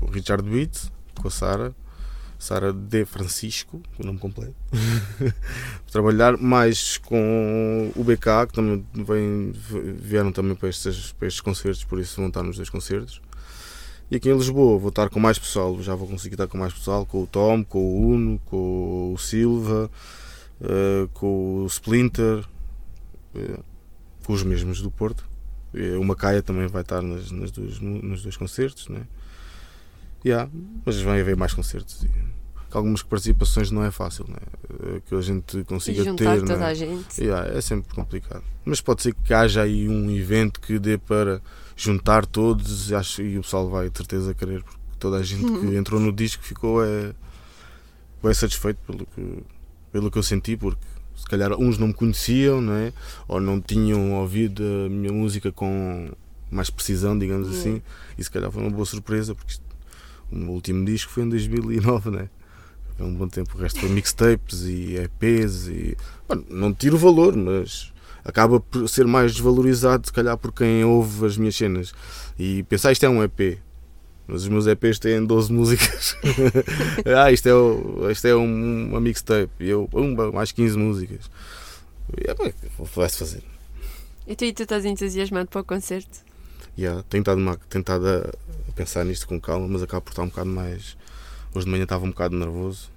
[SPEAKER 4] com o Richard Beat, com a Sara, Sara De Francisco, o nome completo. trabalhar mais com o BK, que também vem, vieram também para estes, para estes concertos, por isso vão estar nos dois concertos. E aqui em Lisboa vou estar com mais pessoal, já vou conseguir estar com mais pessoal, com o Tom, com o Uno, com o Silva, eh, com o Splinter, eh, com os mesmos do Porto. O Macaia também vai estar nas, nas duas, nos dois concertos, né? Yeah, mas vai haver mais concertos. Algumas participações não é fácil, né? Eh, que a gente
[SPEAKER 3] E
[SPEAKER 4] consiga
[SPEAKER 3] juntar
[SPEAKER 4] ter.
[SPEAKER 3] toda
[SPEAKER 4] né?
[SPEAKER 3] a gente.
[SPEAKER 4] Yeah, é sempre complicado. Mas pode ser que haja aí um evento que dê para juntar todos e acho, e o pessoal vai de certeza querer, porque toda a gente que entrou no disco ficou é, bem satisfeito pelo que, pelo que eu senti, porque se calhar uns não me conheciam, não é? ou não tinham ouvido a minha música com mais precisão, digamos
[SPEAKER 3] Yeah.
[SPEAKER 4] assim, e se calhar foi uma boa surpresa, porque isto- o meu último disco foi em 2009, né? É um bom tempo, o resto foi mixtapes e EPs e. Bom, não tiro o valor, mas acaba por ser mais desvalorizado, se calhar, por quem ouve as minhas cenas e pensar isto é um EP. Mas os meus EPs têm 12 músicas. ah, isto é, o- isto é um- uma mixtape. E eu, pumba, mais 15 músicas. E, é, bem, vai-se fazer.
[SPEAKER 3] E tu, e tu estás entusiasmado para o concerto?
[SPEAKER 4] Yeah, tenho estado, tenho a pensar nisto com calma, mas acabo por estar um bocado mais. Hoje de manhã estava um bocado nervoso,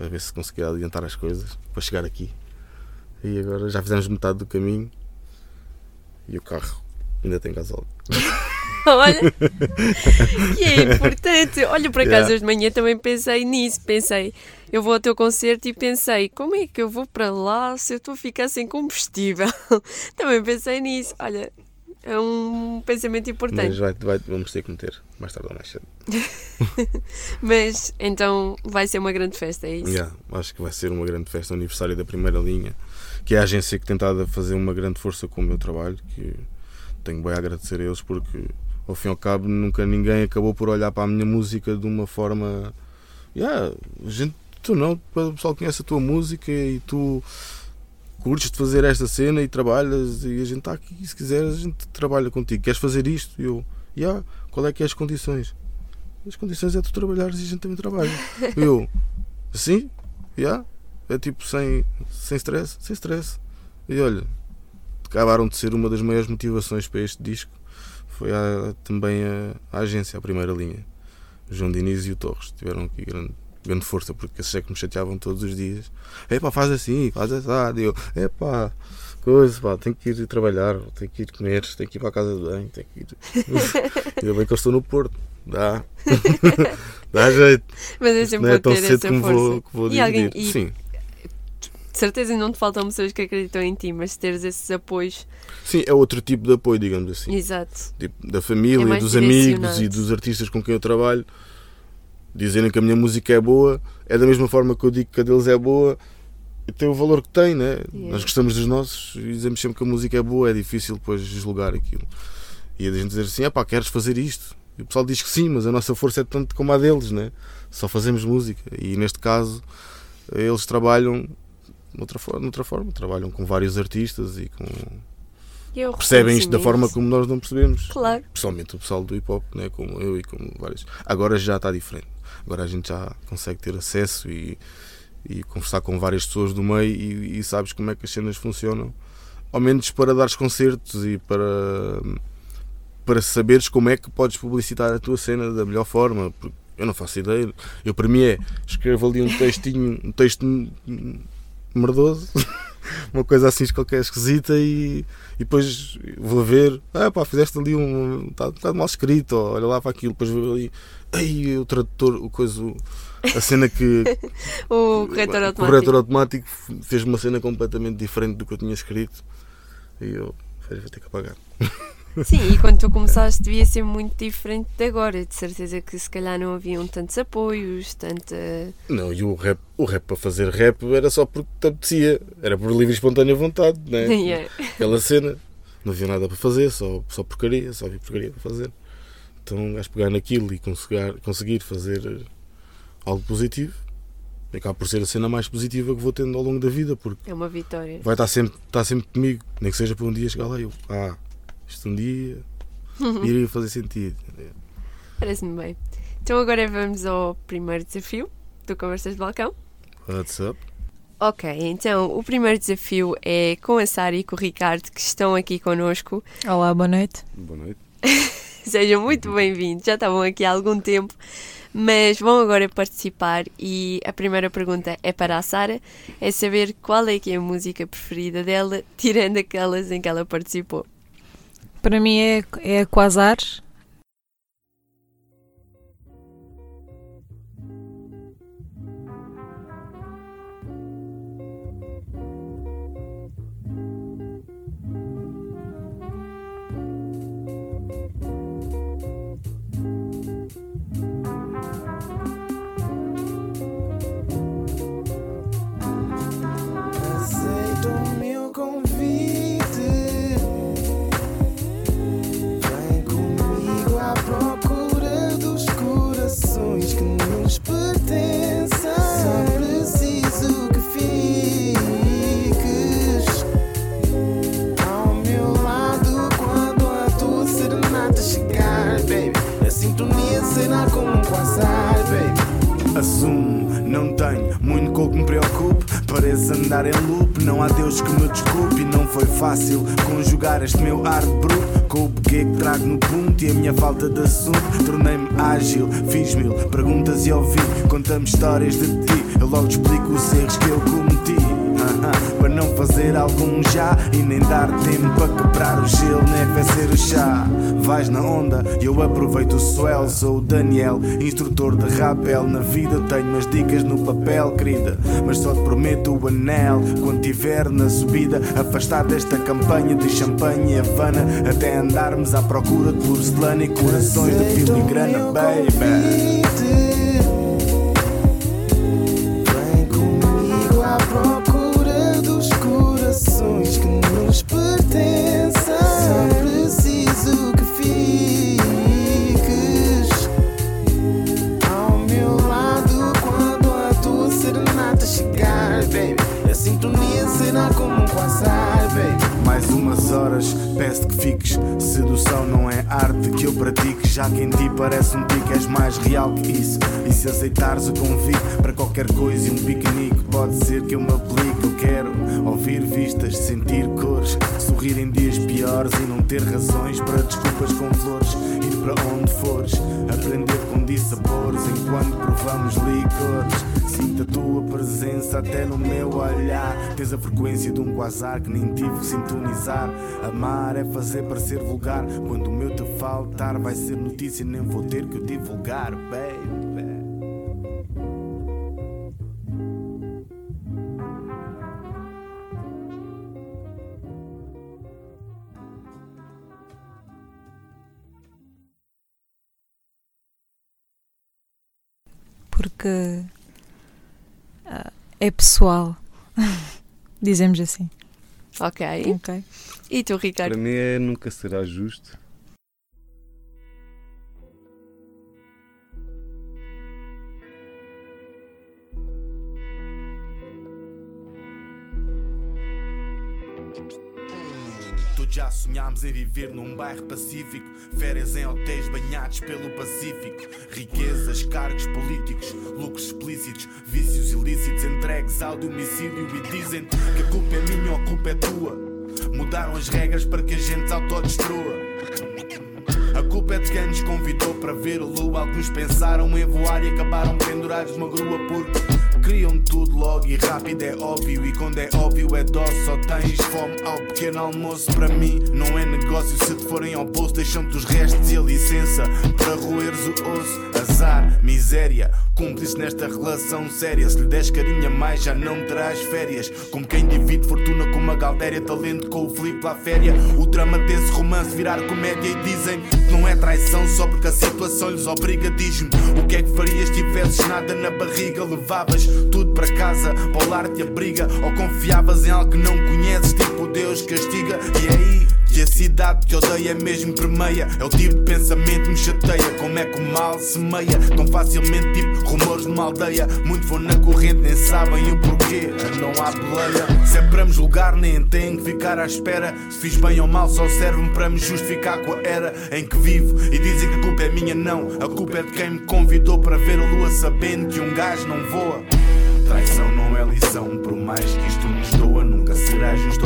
[SPEAKER 4] a ver se conseguia adiantar as coisas para chegar aqui. E agora já fizemos metade do caminho e o carro ainda tem gasóleo.
[SPEAKER 3] Olha, que é importante. Olha, por acaso,
[SPEAKER 4] Yeah.
[SPEAKER 3] hoje de manhã também pensei nisso. Pensei, eu vou ao teu concerto e pensei, como é que eu vou para lá se eu estou a ficar sem combustível? também pensei nisso. Olha, é um pensamento
[SPEAKER 4] Mas
[SPEAKER 3] importante.
[SPEAKER 4] vai, vai- vamos ter que meter mais tarde ou mais cedo.
[SPEAKER 3] Mas então vai ser uma grande festa, é isso?
[SPEAKER 4] Yeah, acho que vai ser uma grande festa, o aniversário da primeira linha, que é a agência que tem estado a fazer uma grande força com o meu trabalho, que tenho bem a agradecer a eles porque ao fim e ao cabo nunca ninguém acabou por olhar para a minha música de uma forma yeah, gente, tu não, o pessoal conhece a tua música e tu curtes de fazer esta cena e trabalhas e a gente está aqui, se quiseres a gente trabalha contigo, queres fazer isto? E eu, yeah, qual é que é as condições? As condições é tu trabalhares e a gente também trabalha. Eu, assim? Yeah? É tipo sem, sem stress? Sem stress. E olha, acabaram de ser uma das maiores motivações para este disco. Foi a- também a, a agência, a primeira linha. O João Diniz e o Torres tiveram aqui grande, grande força, porque esses é que me chateavam todos os dias. Epá, faz assim, faz assado. E eu, epá, coisa, pá, tenho que ir trabalhar, tenho que ir comer, tenho que ir para a casa de banho, tenho que ir. Ainda bem que eu estou no Porto. Dá. Dá jeito.
[SPEAKER 3] Mas é sempre
[SPEAKER 4] Não é tão
[SPEAKER 3] ter
[SPEAKER 4] cedo
[SPEAKER 3] essa
[SPEAKER 4] que me
[SPEAKER 3] força.
[SPEAKER 4] vou, que vou
[SPEAKER 3] e alguém, e
[SPEAKER 4] Sim.
[SPEAKER 3] De certeza não te faltam pessoas que acreditam em ti, mas teres esses apoios.
[SPEAKER 4] Sim, é outro tipo de apoio, digamos assim.
[SPEAKER 3] Exato.
[SPEAKER 4] Tipo, da família,
[SPEAKER 3] É
[SPEAKER 4] dos amigos e dos artistas com quem eu trabalho. Dizerem que a minha música é boa, é da mesma forma que eu digo que a deles é boa e tem o valor que tem, né?
[SPEAKER 3] Yeah.
[SPEAKER 4] Nós gostamos dos nossos e dizemos sempre que a música é boa, é difícil depois julgar aquilo. E a gente dizer assim: é pá, queres fazer isto? E o pessoal diz que sim, mas a nossa força é tanto como a deles, né? Só fazemos música. E neste caso, eles trabalham de outra forma, trabalham com vários artistas e com
[SPEAKER 3] E é o
[SPEAKER 4] percebem isto da forma como nós não percebemos.
[SPEAKER 3] Claro.
[SPEAKER 4] Pessoalmente o pessoal do hip hop, né, como eu e como vários. Agora já está diferente. Agora a gente já consegue ter acesso e, e conversar com várias pessoas do meio e, e sabes como é que as cenas funcionam. Ao menos para dar concertos e para,
[SPEAKER 5] para saberes como é que podes publicitar a tua cena da melhor forma. Porque eu não faço ideia. Eu, para mim, é escrevo ali um textinho, um texto merdoso, uma coisa assim qualquer esquisita e, e depois vou ver, ah pá, fizeste ali um. está tá mal escrito, olha lá para aquilo, depois vou ali, aí o tradutor, o coisa, a cena que.
[SPEAKER 3] o corretor automático.
[SPEAKER 5] O corretor automático fez uma cena completamente diferente do que eu tinha escrito e eu vou ter que apagar.
[SPEAKER 3] Sim, e quando tu começaste devia ser muito diferente de agora. De certeza que se calhar não haviam tantos apoios, tanta.
[SPEAKER 5] Não, e o rap, o rap para fazer rap era só porque te apetecia. Era por livre e espontânea vontade, não é?
[SPEAKER 3] Yeah.
[SPEAKER 5] Aquela cena. Não havia nada para fazer, só, só porcaria, só havia porcaria para fazer. Então um gajo pegar naquilo e conseguir, conseguir fazer algo positivo acaba por ser a cena mais positiva que vou tendo ao longo da vida porque
[SPEAKER 3] É uma vitória.
[SPEAKER 5] vai estar sempre, estar sempre comigo, nem que seja para um dia chegar lá e eu, ah, isto um dia iria fazer sentido.
[SPEAKER 3] Parece-me bem. Então agora vamos ao primeiro desafio do Conversas de Balcão.
[SPEAKER 5] What's up?
[SPEAKER 3] Ok, então o primeiro desafio é com a Sara e com o Ricardo que estão aqui connosco.
[SPEAKER 6] Olá, boa noite.
[SPEAKER 5] Boa noite.
[SPEAKER 3] Sejam muito bem-vindos, já estavam aqui há algum tempo, mas vão agora participar e a primeira pergunta é para a Sara, é saber qual é que é a música preferida dela, tirando aquelas em que ela participou.
[SPEAKER 6] Para mim é, é Quasar.
[SPEAKER 7] Aceita o meu convite.
[SPEAKER 4] Assumo, não tenho muito com o que me preocupe. Pareço andar em loop, não há Deus que me desculpe. E não foi fácil conjugar este meu ar bruto com o que trago no ponto e a minha falta de assunto. Tornei-me ágil, fiz mil perguntas e ouvi. Conta-me histórias de ti, eu logo te explico os erros que eu cometi. Para não fazer algum já e nem dar tempo para quebrar o gelo, nem aquecer o chá. Vais na onda e eu aproveito o swell. Sou o Daniel, instrutor de rapel. Na vida tenho umas dicas no papel, querida. Mas só te prometo o anel quando tiver na subida. Afastar desta campanha de champanhe e havana. Até andarmos à procura de porcelana e corações de filigrana, baby. Peço que fiques. Sedução não é arte que eu pratique, já que em ti parece um tique, és mais real que isso. E se aceitares o convite para qualquer coisa e um piquenique, pode ser que eu me aplique. Eu quero ouvir vistas, sentir cores, sorrir em dias piores e não ter razões para desculpas com flores. Para onde fores, aprender com dissabores enquanto provamos licores. Sinto a tua presença até no meu olhar. Tens a frequência de um quasar que nem tive que sintonizar. Amar é fazer parecer vulgar. Quando o meu te faltar, vai ser notícia, nem vou ter que o divulgar, baby.
[SPEAKER 6] Porque ah, é pessoal. Dizemos assim.
[SPEAKER 3] Ok.
[SPEAKER 6] Ok.
[SPEAKER 3] E tu,
[SPEAKER 8] Para
[SPEAKER 3] Ricardo?
[SPEAKER 8] mim é nunca será justo.
[SPEAKER 4] Já sonhámos em viver num bairro pacífico, férias em hotéis banhados pelo Pacífico, riquezas, cargos políticos, lucros explícitos, vícios ilícitos entregues ao domicílio e dizem que a culpa é minha ou a culpa é tua. Mudaram as regras para que a gente se autodestrua. A culpa é de quem nos convidou para ver a lua. Alguns pensaram em voar e acabaram pendurados numa grua porque Criam tudo logo e rápido é óbvio. E quando é óbvio é dose Só tens fome. Ao pequeno almoço Para mim não é negócio. Se te forem ao bolso deixam-te os restos E a licença. Para roeres o osso Azar, miséria. Cúmplice nesta relação séria. Se lhe des carinha mais já não terás férias. Como quem divide fortuna com uma galdéria Talento com o Filipe lá féria O drama desse romance virar comédia E dizem não é traição Só porque a situação lhes obriga Diz-me o que é que farias tivesses nada na barriga? Levavas tudo para casa, para o lar te abriga Ou confiavas em algo que não conheces Tipo Deus castiga E é aí que a cidade que odeia mesmo permeia. É o tipo de pensamento que me chateia. Como é que o mal semeia? Tão facilmente tipo rumores numa aldeia. Muito vão na corrente, nem sabem o porquê. Não há boleia. Se é para me julgar nem tenho que ficar à espera. Se fiz bem ou mal só serve-me para me justificar com a era em que vivo. E dizem que a culpa é minha não. A culpa é de quem me convidou para ver a lua Sabendo que um gajo não voa. Traição não é lição, por mais que isto nos doa, nunca será justo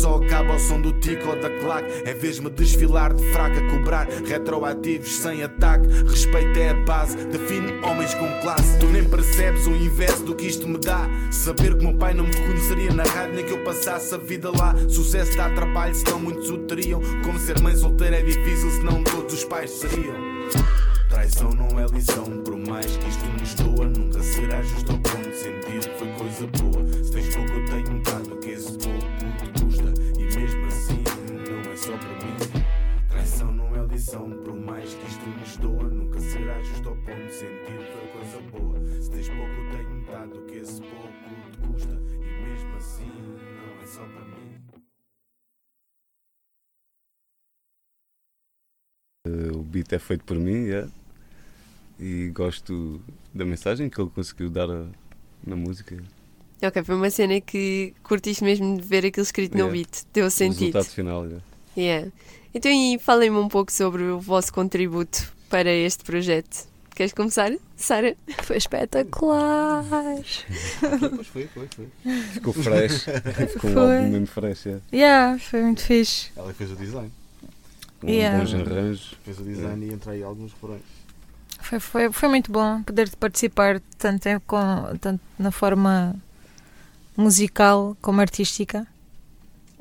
[SPEAKER 4] Só acaba ao som do tico ou da claque. É vez-me desfilar de fraca Cobrar retroativos sem ataque. Respeito é a base Define homens com classe. Tu nem percebes o inverso do que isto me dá. Saber que meu pai não me reconheceria na rádio Nem que eu passasse a vida lá. Sucesso dá trabalho senão muitos o teriam. Como ser mãe solteira é difícil Senão todos os pais seriam. Traição não é lição, por mais que isto nos doa, nunca será justo ao ponto. Sentir foi coisa boa.
[SPEAKER 8] O beat é feito por mim, yeah. e gosto da mensagem que ele conseguiu dar a- na música.
[SPEAKER 3] Ok, foi uma cena que curtiste mesmo de ver aquilo escrito no
[SPEAKER 8] Yeah.
[SPEAKER 3] beat. Deu
[SPEAKER 8] O
[SPEAKER 3] sentido.
[SPEAKER 8] resultado final. yeah.
[SPEAKER 3] Yeah. Então, e falem-me um pouco sobre o vosso contributo para este projeto. Queres começar, Sara?
[SPEAKER 6] Foi espetacular.
[SPEAKER 9] Pois foi, foi, foi.
[SPEAKER 8] Ficou fresh. Ficou um
[SPEAKER 6] Foi.
[SPEAKER 8] álbum mesmo fresh. yeah.
[SPEAKER 6] Yeah, foi muito fixe.
[SPEAKER 9] Ela fez o design.
[SPEAKER 8] Com
[SPEAKER 6] Yeah.
[SPEAKER 8] bons arranjos.
[SPEAKER 9] Fez o design e entra aí alguns refrões.
[SPEAKER 6] Foi, foi, foi muito bom poder participar tanto, em- com, tanto na forma musical como artística.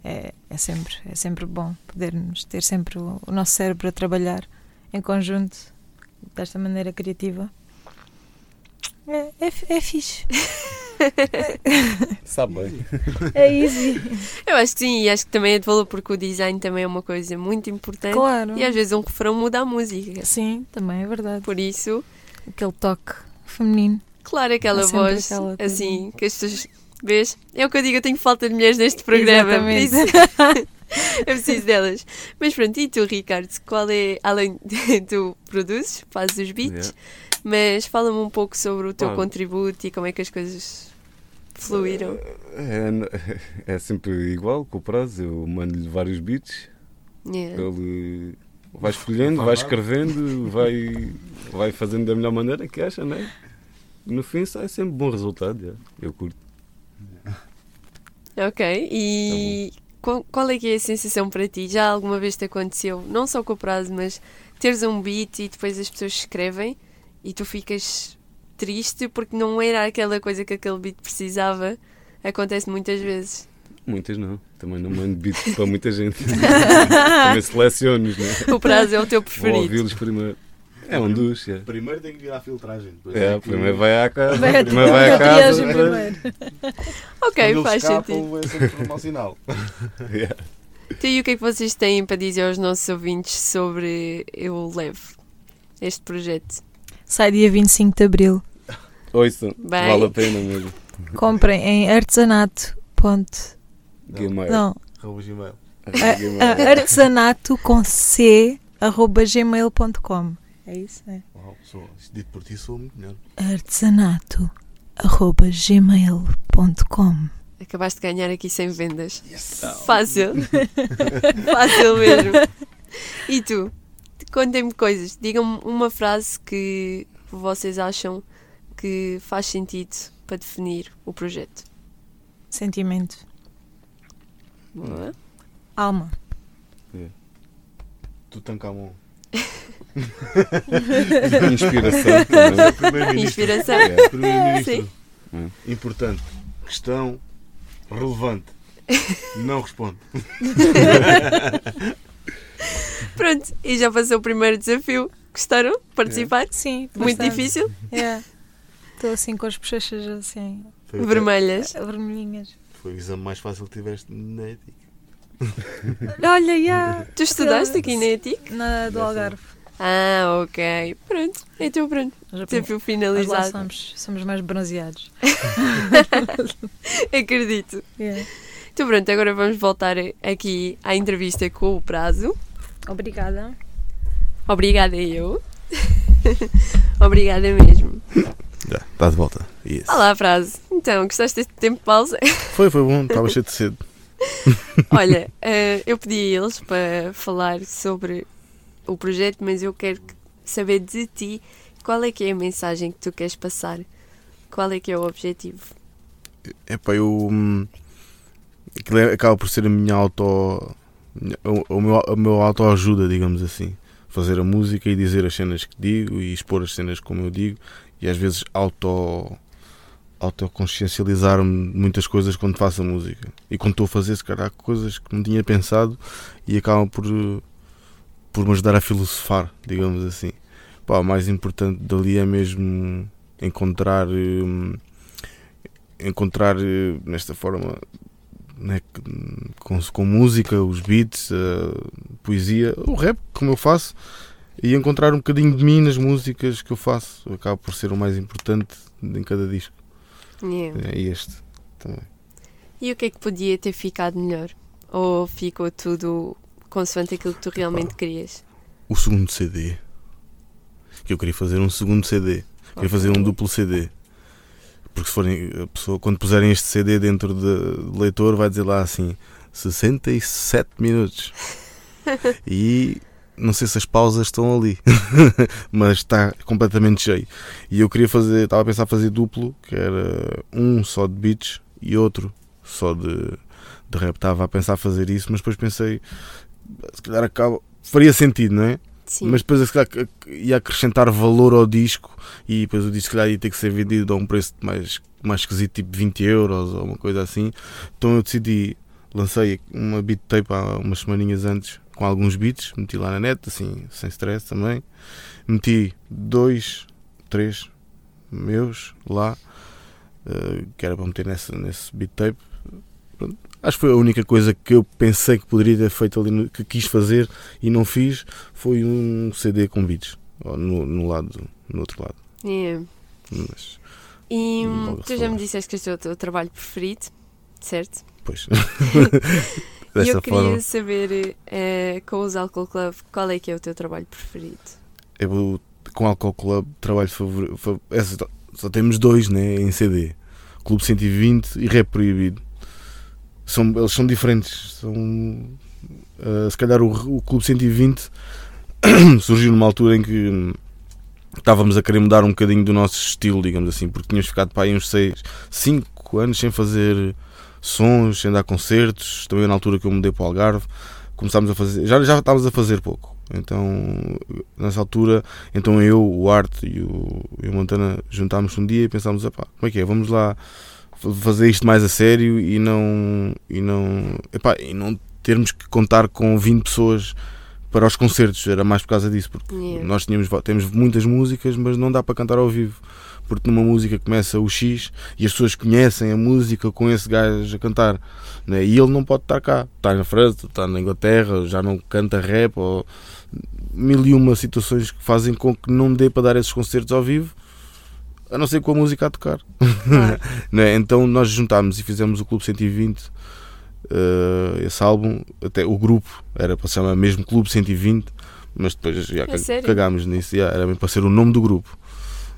[SPEAKER 6] É, é, sempre, é sempre bom podermos ter sempre o, o nosso cérebro a trabalhar em conjunto desta maneira criativa. É, é, é fixe.
[SPEAKER 8] Sabe bem.
[SPEAKER 6] É easy.
[SPEAKER 3] Eu acho que sim, e acho que também é de valor porque o design também é uma coisa muito importante.
[SPEAKER 6] Claro.
[SPEAKER 3] E às vezes um refrão muda a música.
[SPEAKER 6] Sim, também é verdade.
[SPEAKER 3] Por isso,
[SPEAKER 6] Aquele toque feminino.
[SPEAKER 3] claro, aquela
[SPEAKER 6] sempre
[SPEAKER 3] voz
[SPEAKER 6] aquela
[SPEAKER 3] assim, que as pessoas. Vês? É o que eu digo, eu tenho falta de mulheres neste programa.
[SPEAKER 6] Exatamente.
[SPEAKER 3] isso- eu preciso delas. Mas pronto, e tu, Ricardo? Qual é. Além de tu produzes, fazes os beats,
[SPEAKER 8] Yeah.
[SPEAKER 3] mas fala-me um pouco sobre o teu
[SPEAKER 8] Ah.
[SPEAKER 3] contributo e como é que as coisas fluíram.
[SPEAKER 8] É, é sempre igual, com o prazo. Eu mando-lhe vários beats.
[SPEAKER 3] Yeah.
[SPEAKER 8] Ele vai escolhendo, vai escrevendo, vai, vai fazendo da melhor maneira que acha, né? No fim sai sempre bom resultado. yeah. Eu curto.
[SPEAKER 3] Ok, e qual, qual é que é a sensação para ti? Já alguma vez te aconteceu, não só com o prazo, mas teres um beat e depois as pessoas escrevem e tu ficas triste porque não era aquela coisa que aquele beat precisava? Acontece muitas vezes.
[SPEAKER 8] Muitas não. Também não mando beats para muita gente. Também seleciono-os, né?
[SPEAKER 3] O prazo é o teu
[SPEAKER 8] Vou
[SPEAKER 3] preferido.
[SPEAKER 8] ouvi-los primeiro. É um dos, yeah.
[SPEAKER 9] Primeiro tem que vir à filtragem.
[SPEAKER 8] É,
[SPEAKER 9] é que-
[SPEAKER 8] primeiro vai à casa,
[SPEAKER 6] Vai
[SPEAKER 8] primeiro vai à
[SPEAKER 6] a
[SPEAKER 8] casa. depois-
[SPEAKER 3] Ok,
[SPEAKER 9] Quando
[SPEAKER 3] faz
[SPEAKER 9] escapam,
[SPEAKER 3] sentido.
[SPEAKER 9] É sempre um mau sinal.
[SPEAKER 8] Yeah.
[SPEAKER 3] Então, e o que é que vocês têm para dizer aos nossos ouvintes sobre Eu Levo, este projeto?
[SPEAKER 6] Sai dia 25 de Abril.
[SPEAKER 8] Ouçam,
[SPEAKER 3] Bem.
[SPEAKER 8] vale a pena mesmo.
[SPEAKER 6] Comprem em artesanato. Ponto.
[SPEAKER 8] Gmail.
[SPEAKER 6] Não,
[SPEAKER 9] Arroba Gmail.
[SPEAKER 6] Artesanato com c arroba gmail.com. É isso? É.
[SPEAKER 9] Uau, sou, dito por ti sou muito melhor.
[SPEAKER 6] Artesanato arroba gmail.com
[SPEAKER 3] Acabaste de ganhar aqui 100 vendas. Fácil. Fácil mesmo. E tu? Contem-me coisas. Digam-me uma frase que vocês acham que faz sentido para definir o projeto.
[SPEAKER 6] Sentimento.
[SPEAKER 3] Boa.
[SPEAKER 6] Alma.
[SPEAKER 4] Tutankhamon.
[SPEAKER 8] Inspiração também.
[SPEAKER 4] Primeiro-ministro.
[SPEAKER 3] Inspiração.
[SPEAKER 4] É, Primeiro-ministro.
[SPEAKER 8] Hum.
[SPEAKER 4] Importante. Questão relevante. Não responde.
[SPEAKER 3] Pronto, e já passou o primeiro desafio. Gostaram de participar?
[SPEAKER 6] Sim.
[SPEAKER 3] Muito
[SPEAKER 6] bastante.
[SPEAKER 3] difícil?
[SPEAKER 6] É. Estou assim com as bochechas assim,
[SPEAKER 4] Foi,
[SPEAKER 3] Vermelhas.
[SPEAKER 6] vermelhinhas.
[SPEAKER 4] foi o exame mais fácil que tiveste na ética.
[SPEAKER 6] Olha, já.
[SPEAKER 3] Tu estudaste aqui na ETIC?
[SPEAKER 6] Na do Algarve.
[SPEAKER 3] Ah, ok. Pronto, então pronto.
[SPEAKER 6] Já
[SPEAKER 3] Desafio
[SPEAKER 6] Nós lá
[SPEAKER 3] finalizado.
[SPEAKER 6] somos, somos mais bronzeados.
[SPEAKER 3] Acredito.
[SPEAKER 6] Yeah.
[SPEAKER 3] Então pronto, agora vamos voltar aqui à entrevista com o prazo.
[SPEAKER 6] Obrigada.
[SPEAKER 3] Obrigada eu. Obrigada mesmo.
[SPEAKER 4] Já, está de volta. Yes.
[SPEAKER 3] Olá, prazo. Então, gostaste deste tempo de pausa?
[SPEAKER 4] Foi, foi bom. Estava cheio de cedo.
[SPEAKER 3] Olha, eh, eu pedi a eles para falar sobre o projeto, mas eu quero saber de ti qual é que é a mensagem que tu queres passar. Qual é que é o objetivo?
[SPEAKER 4] É pá, eu. hum, Aquilo é- acaba por ser a minha auto. O, o meu, a meu autoajuda, digamos assim. Fazer a música e dizer as cenas que digo e expor as cenas como eu digo e às vezes auto. autoconsciencializar-me de muitas coisas quando faço a música. E quando estou a fazer, se calhar, coisas que não tinha pensado e acabam por. por me ajudar a filosofar, digamos assim. Pá, o mais importante dali é mesmo encontrar. hum, encontrar eh, nesta forma né, com, com música, os beats, a poesia, o rap, como eu faço, e encontrar um bocadinho de mim nas músicas que eu faço. Acaba por ser o mais importante em cada disco.
[SPEAKER 3] Yeah.
[SPEAKER 4] É este também.
[SPEAKER 3] E o que é que podia ter ficado melhor? Ou ficou tudo consoante aquilo que tu realmente querias?
[SPEAKER 4] O segundo CD. Que eu queria fazer um segundo CD. Queria fazer um duplo CD. Porque se forem a pessoa, quando puserem este CD dentro de, de leitor, vai dizer lá assim 67 minutos. E não sei se as pausas estão ali, mas está completamente cheio. E eu queria fazer, estava a pensar fazer duplo, que era um só de beats e outro só de, de rap. Estava a pensar fazer isso, mas depois pensei, se calhar acaba, faria sentido, não é?
[SPEAKER 3] Sim.
[SPEAKER 4] Mas depois se calhar, ia acrescentar valor ao disco e depois o disco se calhar ia ter que ser vendido a um preço mais, mais esquisito, tipo 20 euros ou uma coisa assim. Então eu decidi, lancei uma beat tape há umas semaninhas antes com alguns beats, meti lá na net, assim, sem stress também. Meti dois, três meus lá, eh, que era para meter nesse, nesse beat tape. Pronto. Acho que foi a única coisa que eu pensei que poderia ter feito ali, no- que quis fazer e não fiz, foi um CD com beats, no, no lado, no outro lado.
[SPEAKER 3] Yeah.
[SPEAKER 4] Mas,
[SPEAKER 3] E tu já me disseste que este é o teu trabalho preferido, certo?
[SPEAKER 4] pois.
[SPEAKER 3] e
[SPEAKER 4] Dessa
[SPEAKER 3] eu queria
[SPEAKER 4] forma,
[SPEAKER 3] saber eh, com os Alcohol Club qual é que é o teu trabalho preferido.
[SPEAKER 4] eu com Alcohol Club trabalho favorito. Fa essa, só- só temos dois né, em CD: Clube 120 e Rap Proibido. São, eles são diferentes. São, ah, se calhar o, o Clube 120 surgiu numa altura em que hum, estávamos a querer mudar um bocadinho do nosso estilo, digamos assim, porque tínhamos ficado para aí uns 6, 5 anos sem fazer sons, sem dar concertos. Também na altura que eu mudei para o Algarve, começámos a fazer, já, já estávamos a fazer pouco. Então, nessa altura, então eu, o Arte e o, e o Montana juntámos um dia e pensámos, epá, como é que é? Vamos lá fa- fazer isto mais a sério e não e não, epá, e não termos que contar com 20 pessoas para os concertos, era mais por causa disso, porque
[SPEAKER 3] Yeah.
[SPEAKER 4] nós tínhamos, temos muitas músicas, mas não dá para cantar ao vivo. Porque numa música começa o X e as pessoas conhecem a música com esse gajo a cantar. Né? E ele não pode estar cá. Está na França, está na Inglaterra, já não canta rap. Ou... Mil e uma situações que fazem com que não dê para dar esses concertos ao vivo, a não ser com a música a tocar.
[SPEAKER 3] Claro.
[SPEAKER 4] Né? Então nós juntámos e fizemos o Clube 120, eh, esse álbum, até o grupo era para se chamar mesmo Clube 120, mas depois já
[SPEAKER 3] É
[SPEAKER 4] cagámos nisso, já, era bem para ser o nome do grupo.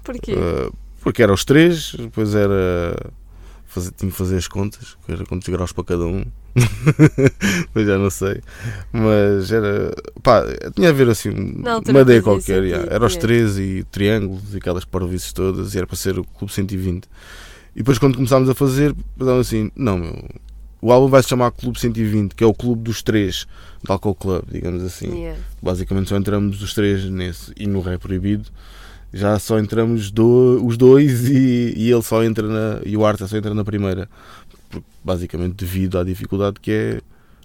[SPEAKER 3] Porquê?
[SPEAKER 4] Eh, Porque era os três, depois era. Fazer, tinha que fazer as contas, era quantos graus para cada um. Mas já não sei. Mas era. Pá, tinha a ver assim.
[SPEAKER 3] Altura
[SPEAKER 4] Uma ideia qualquer. yeah. Era os
[SPEAKER 3] yeah.
[SPEAKER 4] três e triângulos e aquelas parvoices todas. E era para ser o Clube 120. E depois, quando começámos a fazer, pensámos assim: não, meu. O álbum vai se chamar Clube 120, que é o clube dos três do Alcohol Club, digamos assim.
[SPEAKER 3] Yeah.
[SPEAKER 4] Basicamente só entramos os três nesse. E no Ré Proibido já só entramos do- os dois e, e ele só entra na. E o Arte só entra na primeira. Basicamente devido à dificuldade que é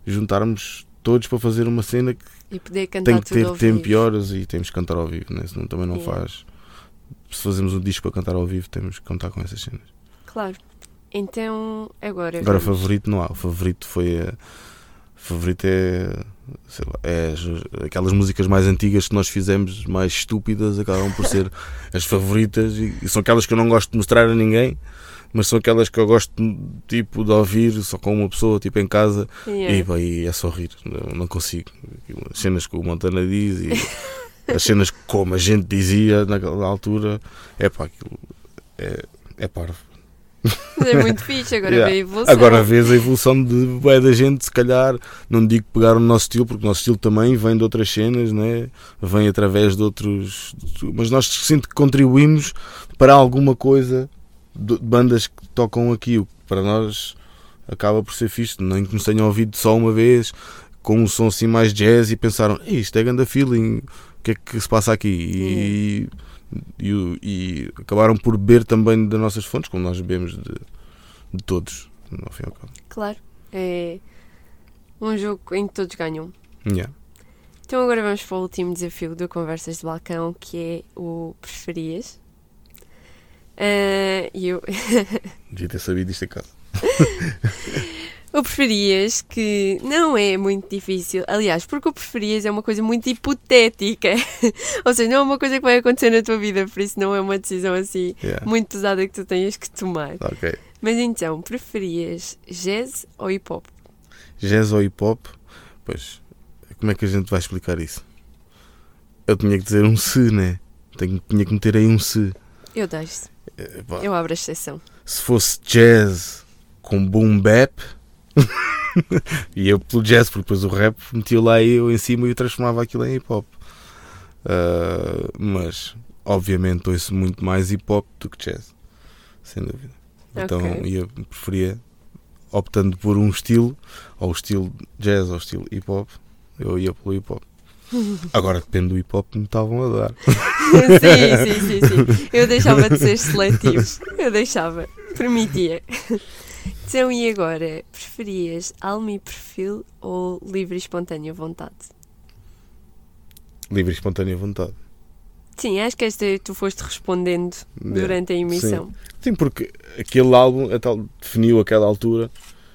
[SPEAKER 4] juntarmos todos para fazer uma cena que
[SPEAKER 3] E poder cantar
[SPEAKER 4] tem que ter tempo e horas e temos que cantar ao vivo, né? senão também não
[SPEAKER 3] Yeah.
[SPEAKER 4] faz. Se fazemos um disco para cantar ao vivo, temos que contar com essas cenas.
[SPEAKER 3] Claro. Então, agora.
[SPEAKER 4] Agora,
[SPEAKER 3] vamos-
[SPEAKER 4] favorito não há. O favorito foi. a- favorito é. Sei lá, é as- aquelas músicas mais antigas que nós fizemos, mais estúpidas, acabam por ser as favoritas e, e são aquelas que eu não gosto de mostrar a ninguém, mas são aquelas que eu gosto tipo de ouvir só com uma pessoa, tipo em casa,
[SPEAKER 3] Yeah.
[SPEAKER 4] e, pá, e é só rir, não, não consigo. As cenas que o Montana diz e as cenas como a gente dizia naquela altura, é pá, aquilo é, é parvo.
[SPEAKER 3] Mas é muito fixe, agora
[SPEAKER 4] Yeah.
[SPEAKER 3] vem a evolução.
[SPEAKER 4] Agora vês a evolução de bué da gente, se calhar, não digo pegar o nosso estilo, porque o nosso estilo também vem de outras cenas, né? vem através de outros. Mas nós sinto que contribuímos para alguma coisa de bandas que tocam aqui, o que para nós acaba por ser fixe, nem que nos tenham ouvido só uma vez, com um som assim mais jazz e pensaram, "Ei, isto é ganda feeling, o que é que se passa aqui? E, e, e acabaram por beber também das nossas fontes, como nós bebemos de, de todos, no fim e ao cabo.
[SPEAKER 3] Claro. É um jogo em que todos ganham.
[SPEAKER 4] Yeah.
[SPEAKER 3] Então agora vamos para o último desafio do Conversas de Balcão, que é o preferias. E eu,
[SPEAKER 4] Devia ter sabido isto em casa.
[SPEAKER 3] o preferias que não é muito difícil, aliás, porque o preferias é uma coisa muito hipotética, ou seja, não é uma coisa que vai acontecer na tua vida, por isso não é uma decisão assim
[SPEAKER 4] Yeah.
[SPEAKER 3] muito pesada que tu tenhas que tomar.
[SPEAKER 4] Ok.
[SPEAKER 3] Mas então, preferias jazz ou hip hop?
[SPEAKER 4] Jazz ou hip hop? Pois, como é que a gente vai explicar isso? Eu tinha que dizer um se, né? Tenho, tinha que meter aí um se.
[SPEAKER 3] Eu deixo,
[SPEAKER 4] pá,
[SPEAKER 3] eu abro a exceção.
[SPEAKER 4] Se fosse jazz com boom bap, ia pelo jazz, porque depois o rap metia lá eu em cima e eu transformava aquilo em hip hop. Ah, mas, obviamente, ouço muito mais hip hop do que jazz, sem dúvida. Então, ia, preferia, optando por um estilo, ou estilo jazz ou estilo hip hop, eu ia pelo hip hop. Agora depende do hip hop que me estavam a dar.
[SPEAKER 3] sim, sim, sim, sim. Eu deixava de ser seletivo. Eu deixava. Permitia. Então, e agora? Preferias alma e perfil ou livre e espontânea vontade?
[SPEAKER 4] Livre e espontânea vontade.
[SPEAKER 3] Sim, acho que esta tu foste respondendo
[SPEAKER 4] Yeah.
[SPEAKER 3] durante a emissão.
[SPEAKER 4] Sim, porque aquele álbum a tal, definiu aquela altura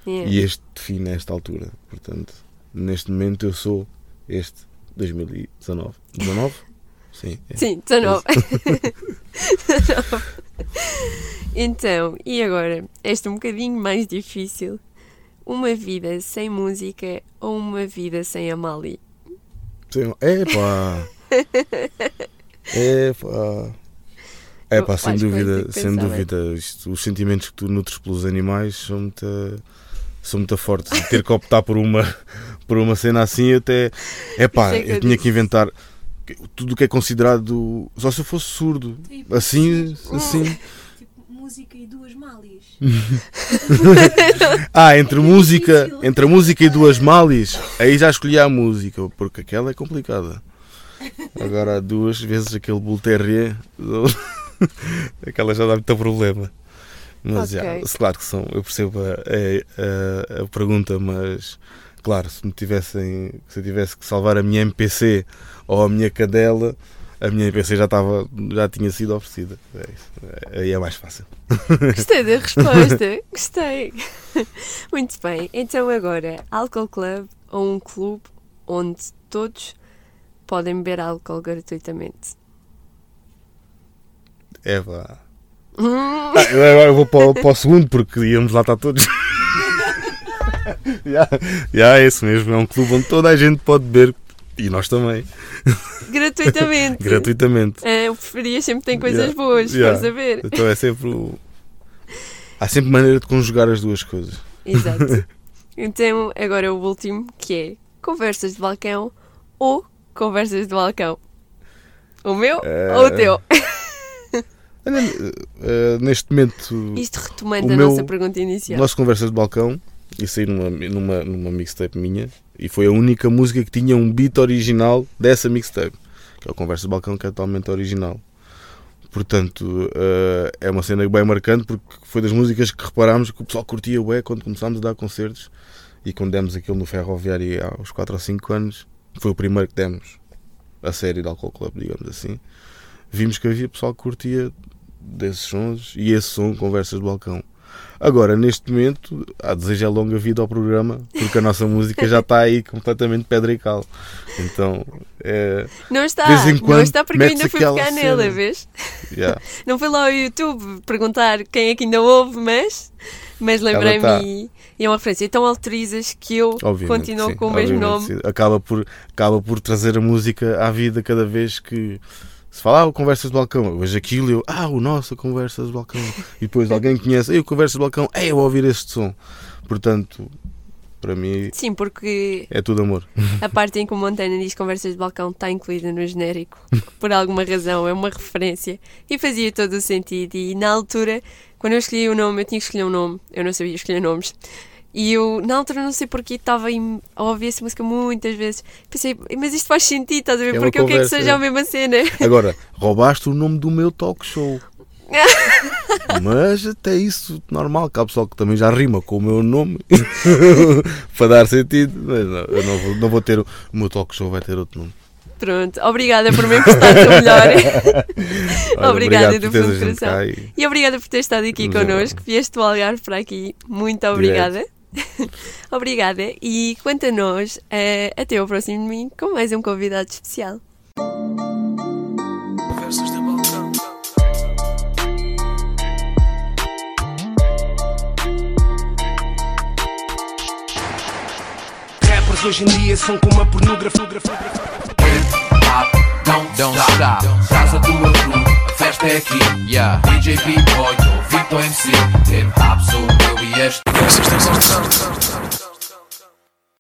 [SPEAKER 3] Yeah.
[SPEAKER 4] e este define esta altura. Portanto, neste momento eu sou este 2019. 19? Sim. é.
[SPEAKER 3] Sim, 19. 19. Então, e agora? Esta um bocadinho mais difícil. Uma vida sem música ou uma vida sem Amália?
[SPEAKER 4] Sim. Epá! Epá! Epá, sem dúvida, sem dúvida, isto- os sentimentos que tu nutres pelos animais são muito, são muito fortes. E ter que optar por uma, por uma cena assim, até.
[SPEAKER 3] É que
[SPEAKER 4] eu tinha que inventar tudo o que é considerado. Só se eu fosse surdo.
[SPEAKER 6] Tipo,
[SPEAKER 4] Assim, assim.
[SPEAKER 6] Tipo, música e duas málias.
[SPEAKER 4] Ah, entre música, entre a música e duas malis, aí já escolhi a música, porque aquela é complicada. Agora duas vezes aquele Bull Terrier, aquela já dá muito problema. Mas
[SPEAKER 3] Ok.
[SPEAKER 4] já, claro que são, eu percebo a, a- a- a pergunta, mas claro, se me tivessem, se eu tivesse que salvar a minha MPC ou a minha cadela, a minha MPC já estava, já tinha sido oferecida. É isso. Aí é mais fácil.
[SPEAKER 3] Gostei da resposta. Gostei. Muito bem. Então agora, álcool club ou um clube onde todos podem beber álcool gratuitamente?
[SPEAKER 4] É vá. Ah, eu agora vou para, para o segundo porque íamos lá estar todos. Já é isso mesmo. É um clube onde toda a gente pode beber e nós também,
[SPEAKER 3] Gratuitamente.
[SPEAKER 4] gratuitamente.
[SPEAKER 3] Ah, preferias sempre tem coisas
[SPEAKER 4] Yeah.
[SPEAKER 3] boas,
[SPEAKER 4] Yeah.
[SPEAKER 3] estás a ver?
[SPEAKER 4] Então é sempre. o- Há sempre maneira de conjugar as duas coisas.
[SPEAKER 3] Exato. Então, agora o último, que é conversas de balcão ou conversas de balcão. O meu
[SPEAKER 4] Eh,
[SPEAKER 3] ou o teu?
[SPEAKER 4] Eh, neste momento,
[SPEAKER 3] Isto retomando a
[SPEAKER 4] meu-
[SPEAKER 3] nossa pergunta inicial.
[SPEAKER 4] nós conversas de balcão e saí numa, numa, numa mixtape minha e foi a única música que tinha um beat original dessa mixtape, que é o Conversas de Balcão, que é totalmente original. Portanto, eh, é uma cena bem marcante porque foi das músicas que reparámos que o pessoal curtia ué, quando começámos a dar concertos e quando demos aquilo no Ferroviário aos 4 ou 5 anos, foi o primeiro que demos a série de Alcohol Club, digamos assim. Vimos que havia pessoal que curtia desses sons e esse som, Conversas de Balcão. Agora, neste momento, a desejo longa vida ao programa, porque a nossa música já está aí completamente pedra e cal. Então, é.
[SPEAKER 3] Não está, não está porque eu ainda fui pegar
[SPEAKER 4] cena.
[SPEAKER 3] nele, vês?
[SPEAKER 4] yeah.
[SPEAKER 3] Não foi lá ao YouTube perguntar quem é que ainda ouve, mas, mas lembrei-me
[SPEAKER 4] tá.
[SPEAKER 3] e, e é uma referência. Então autorizas que eu
[SPEAKER 4] Obviamente,
[SPEAKER 3] com o mesmo nome.
[SPEAKER 4] sim. Acaba por, acaba por trazer a música à vida cada vez que se fala, ah, o Conversas do Balcão, eu vejo aquilo eu, ah, o nosso Conversas do Balcão. E depois alguém conhece, ei, o Conversas do Balcão, ei, eu ouvir este som. Portanto, para mim
[SPEAKER 3] Sim, porque
[SPEAKER 4] é tudo amor.
[SPEAKER 3] a parte em que o Montana diz conversas de balcão está incluída no genérico. Por alguma razão, é uma referência. E fazia todo o sentido. E na altura, quando eu escolhi o nome, eu tinha que escolher um nome. Eu não sabia escolher nomes. E eu, na altura, não sei porquê, estava a ouvir essa música muitas vezes. Pensei, mas isto faz sentido, estás a ver?
[SPEAKER 4] É
[SPEAKER 3] Porque eu quero que seja a mesma cena.
[SPEAKER 4] Agora, roubaste o nome do meu talk show. Mas até isso, normal, que há pessoal que também já rima com o meu nome para dar sentido. Mas não, eu não vou, não vou ter. O meu talk show vai ter outro nome.
[SPEAKER 3] Pronto, obrigada por me emprestar o melhor.
[SPEAKER 4] Olha,
[SPEAKER 3] Obrigada do fundo do coração.
[SPEAKER 4] e-
[SPEAKER 3] E obrigada por ter estado aqui
[SPEAKER 4] Nos
[SPEAKER 3] connosco. Vieste do Algarve para aqui. Muito obrigada. obrigada. E quanto a nós, eh, até ao próximo domingo com mais um convidado especial.
[SPEAKER 7] Rappers hoje em dia são como a pornografia.
[SPEAKER 2] Hip hop, don't, stop. Traz a tua aqui. Yeah. DJ B-Boy Victor MC. Hip hop sou eu e este.